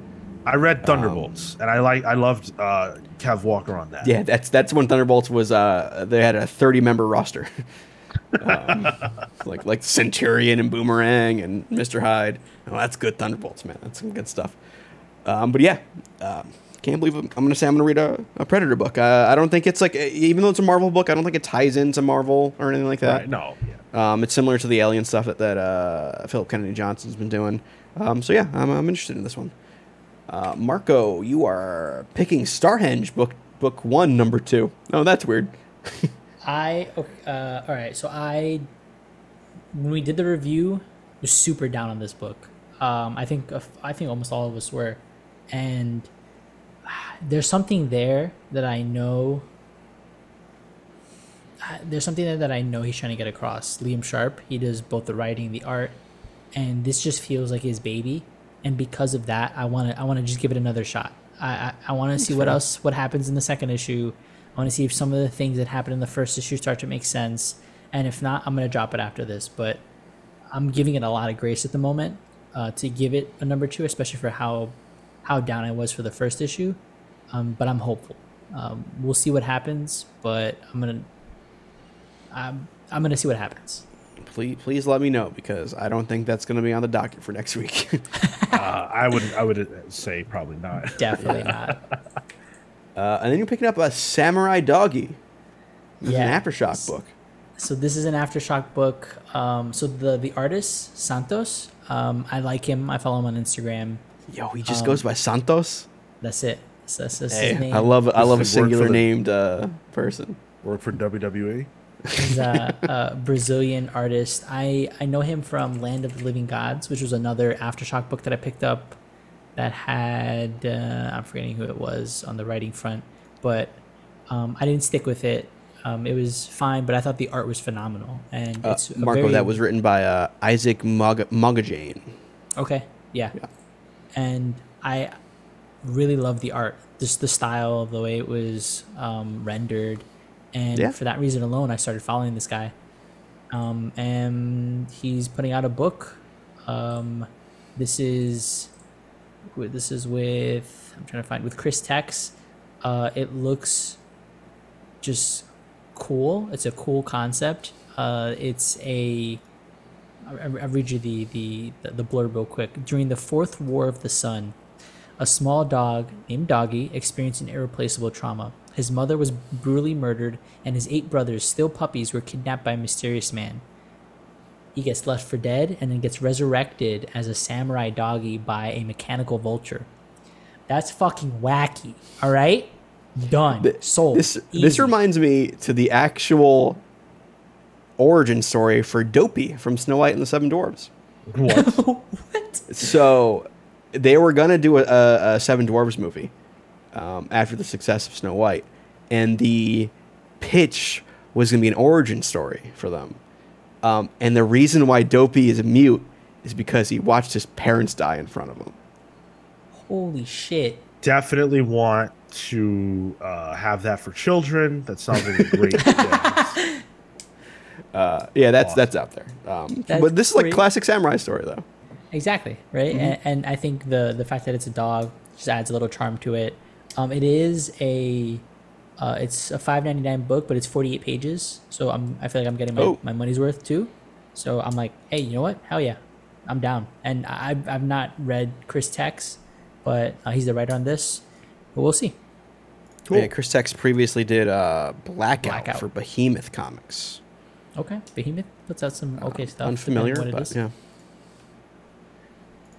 B: I read Thunderbolts, and I like I loved uh, Kev Walker on that.
C: Yeah, that's that's when Thunderbolts was. Uh, they had a 30 member roster, [LAUGHS] um, like like Centurion and Boomerang and Mister Hyde. Oh, that's good Thunderbolts, man. That's some good stuff. Um, but yeah, um, can't believe I'm, I'm going to say I'm going to read a, a Predator book. Uh, I don't think it's like even though it's a Marvel book, I don't think it ties into Marvel or anything like that.
B: Right, no, yeah.
C: Um, it's similar to the Alien stuff that that uh, Philip Kennedy Johnson's been doing. Um, so yeah, I'm, I'm interested in this one. Uh, Marco, you are picking Starhenge book book one, number two. Oh, that's weird. [LAUGHS]
A: I uh, all right. So I, when we did the review, was super down on this book. Um, I think uh, I think almost all of us were, and ah, there's something there that I know. uh, There's something there that I know he's trying to get across. Liam Sharp, he does both the writing, the art, and this just feels like his baby. And because of that, I want to I want to just give it another shot. I I, I want to see what else what happens in the second issue. I want to see if some of the things that happened in the first issue start to make sense. And if not, I'm gonna drop it after this. But I'm giving it a lot of grace at the moment uh, to give it a number two, especially for how how down I was for the first issue. Um, but I'm hopeful. Um, we'll see what happens, but I'm gonna I'm I'm gonna see what happens.
C: Please, please let me know because I don't think that's going to be on the docket for next week. [LAUGHS]
B: Uh, I would I would say probably not.
A: Definitely not.
C: Uh, and then you're picking up a Samurai Doggy. This
A: Yeah.
C: is an aftershock book.
A: So this is an aftershock book. Um, so the the artist Santos, um, I like him. I follow him on Instagram.
C: Yo, he just
A: Um,
C: goes by Santos.
A: That's it. That's, that's, that's
C: Hey,
A: his name.
C: I love I love a singular
B: the-
C: named uh, person.
B: Work for? WWE.
A: He's a, a Brazilian artist. I, I know him from Land of the Living Gods, which was another Aftershock book that I picked up that had, uh, I'm forgetting who it was on the writing front, but um, I didn't stick with it. Um, it was fine, but I thought the art was phenomenal. And
C: Uh,
A: it's
C: Marco,
A: very-
C: that was written by uh, Isaac Mog- Mogajane.
A: Okay, yeah.
C: Yeah.
A: And I really love the art, just the style, the way it was um, rendered. And
C: Yeah.
A: for that reason alone, I started following this guy. Um, and he's putting out a book. Um, this is this is with I'm trying to find with Chris Tex. Uh, it looks just cool. It's a cool concept. Uh, it's a I'll read you the, the, the blurb real quick. During the Fourth War of the Sun, a small dog named Doggy experienced an irreplaceable trauma. His mother was brutally murdered, and his eight brothers, still puppies, were kidnapped by a mysterious man. He gets left for dead and then gets resurrected as a samurai doggy by a mechanical vulture. That's fucking wacky. All right? Done.
C: Th-
A: Sold.
C: This this reminds me to the actual origin story for Dopey from Snow White and the Seven Dwarfs.
B: What? [LAUGHS]
A: what?
C: So they were gonna do a, a, a Seven Dwarfs movie um, after the success of Snow White, and the pitch was gonna be an origin story for them. Um, and the reason why Dopey is mute is because he watched his parents die in front of him.
A: Holy shit.
B: Definitely want to uh, have that for children. That sounds like a great. [LAUGHS] yeah.
C: Uh, yeah, that's
B: Awesome.
C: that's out there. Um,
A: That's
C: but this is like
A: great.
C: classic samurai story though.
A: Exactly right,
C: Mm-hmm.
A: and, and I think the the fact that it's a dog just adds a little charm to it. Um, it is a, uh, it's a five ninety nine book, but it's forty eight pages, so I'm I feel like I'm getting my,
C: Oh.
A: my money's worth too. So I'm like, hey, you know what? Hell yeah, I'm down. And I I've, I've not read Chris Tex, but uh, he's the writer on this. But we'll see.
C: Yeah, Chris Tex previously did uh, Blackout,
A: Blackout.
C: for Behemoth Comics.
A: Okay, Behemoth puts out some okay stuff.
C: Uh, Unfamiliar,
A: what it
C: but
A: is.
C: yeah.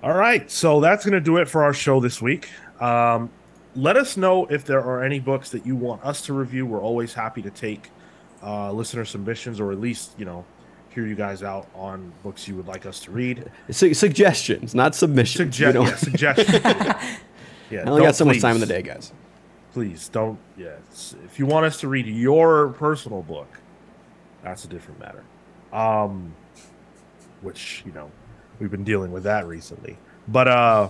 B: All right, so that's going to do it for our show this week. Um, let us know if there are any books that you want us to review. We're always happy to take uh, listener submissions, or at least you know hear you guys out on books you would like us to read.
C: Su- suggestions, not submissions.
B: Suggest,
C: you know?
B: yeah, suggestions. [LAUGHS] yeah,
C: I only got so much time in the
B: please.
C: day, guys.
B: Please don't. Yeah, if you want us to read your personal book, that's a different matter. Um, which you know we've been dealing with that recently. But uh,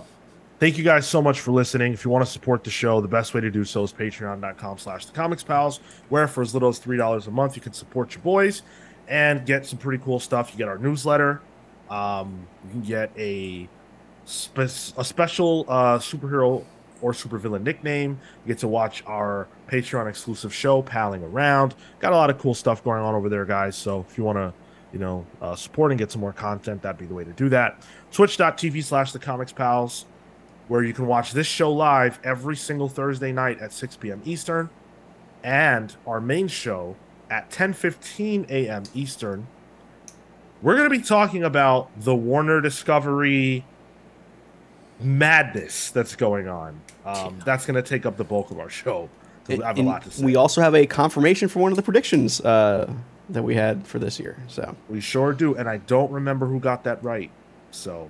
B: thank you guys so much for listening. If you want to support the show, the best way to do so is patreon.com slash the comics pals, where for as little as $3 a month, you can support your boys and get some pretty cool stuff. You get our newsletter. Um, you can get a, spe- a special uh, superhero or supervillain nickname. You get to watch our Patreon exclusive show, Palling Around. Got a lot of cool stuff going on over there, guys. So if you want to, you know, uh, support and get some more content, that'd be the way to do that. Twitch.tv slash the comics pals, where you can watch this show live every single Thursday night at 6 p.m. Eastern, and our main show at 10:15 a.m. Eastern. We're going to be talking about the Warner Discovery madness that's going on. Um, that's going to take up the bulk of our show. 'cause I have a lot to say.
C: We also have a confirmation for one of the predictions uh, that we had for this year. So
B: We sure do, and I don't remember who got that right. So,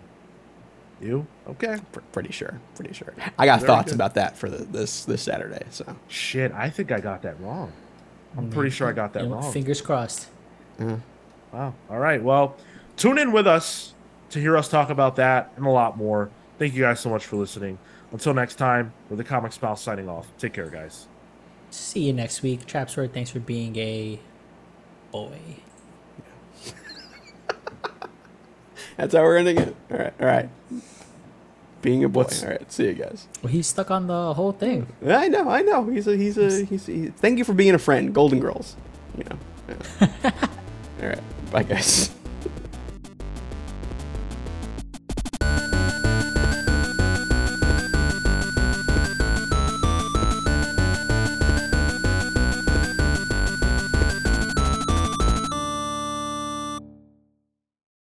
B: you okay?
C: pr- pretty sure, pretty sure. I got
B: Very
C: thoughts
B: good.
C: about that for the, this this Saturday. So
B: Shit, I think I got that wrong. I'm pretty sure I got that
A: You know,
B: wrong.
A: Fingers crossed. Mm-hmm.
B: Wow. All right. Well, tune in with us to hear us talk about that and a lot more. Thank you guys so much for listening. Until next time, we're the Comics Pals signing off. Take care, guys.
A: See you next week. Trapsword, thanks for being a boy. [LAUGHS]
C: that's how we're ending it. All right, all right. Being a boy.
B: What's-
C: All right. See you guys.
A: Well, he's stuck on the whole thing.
C: I know, I know. He's a he's a he's. He, thank you for being a friend, Golden Girls. You know. Yeah. [LAUGHS] all right. Bye, guys.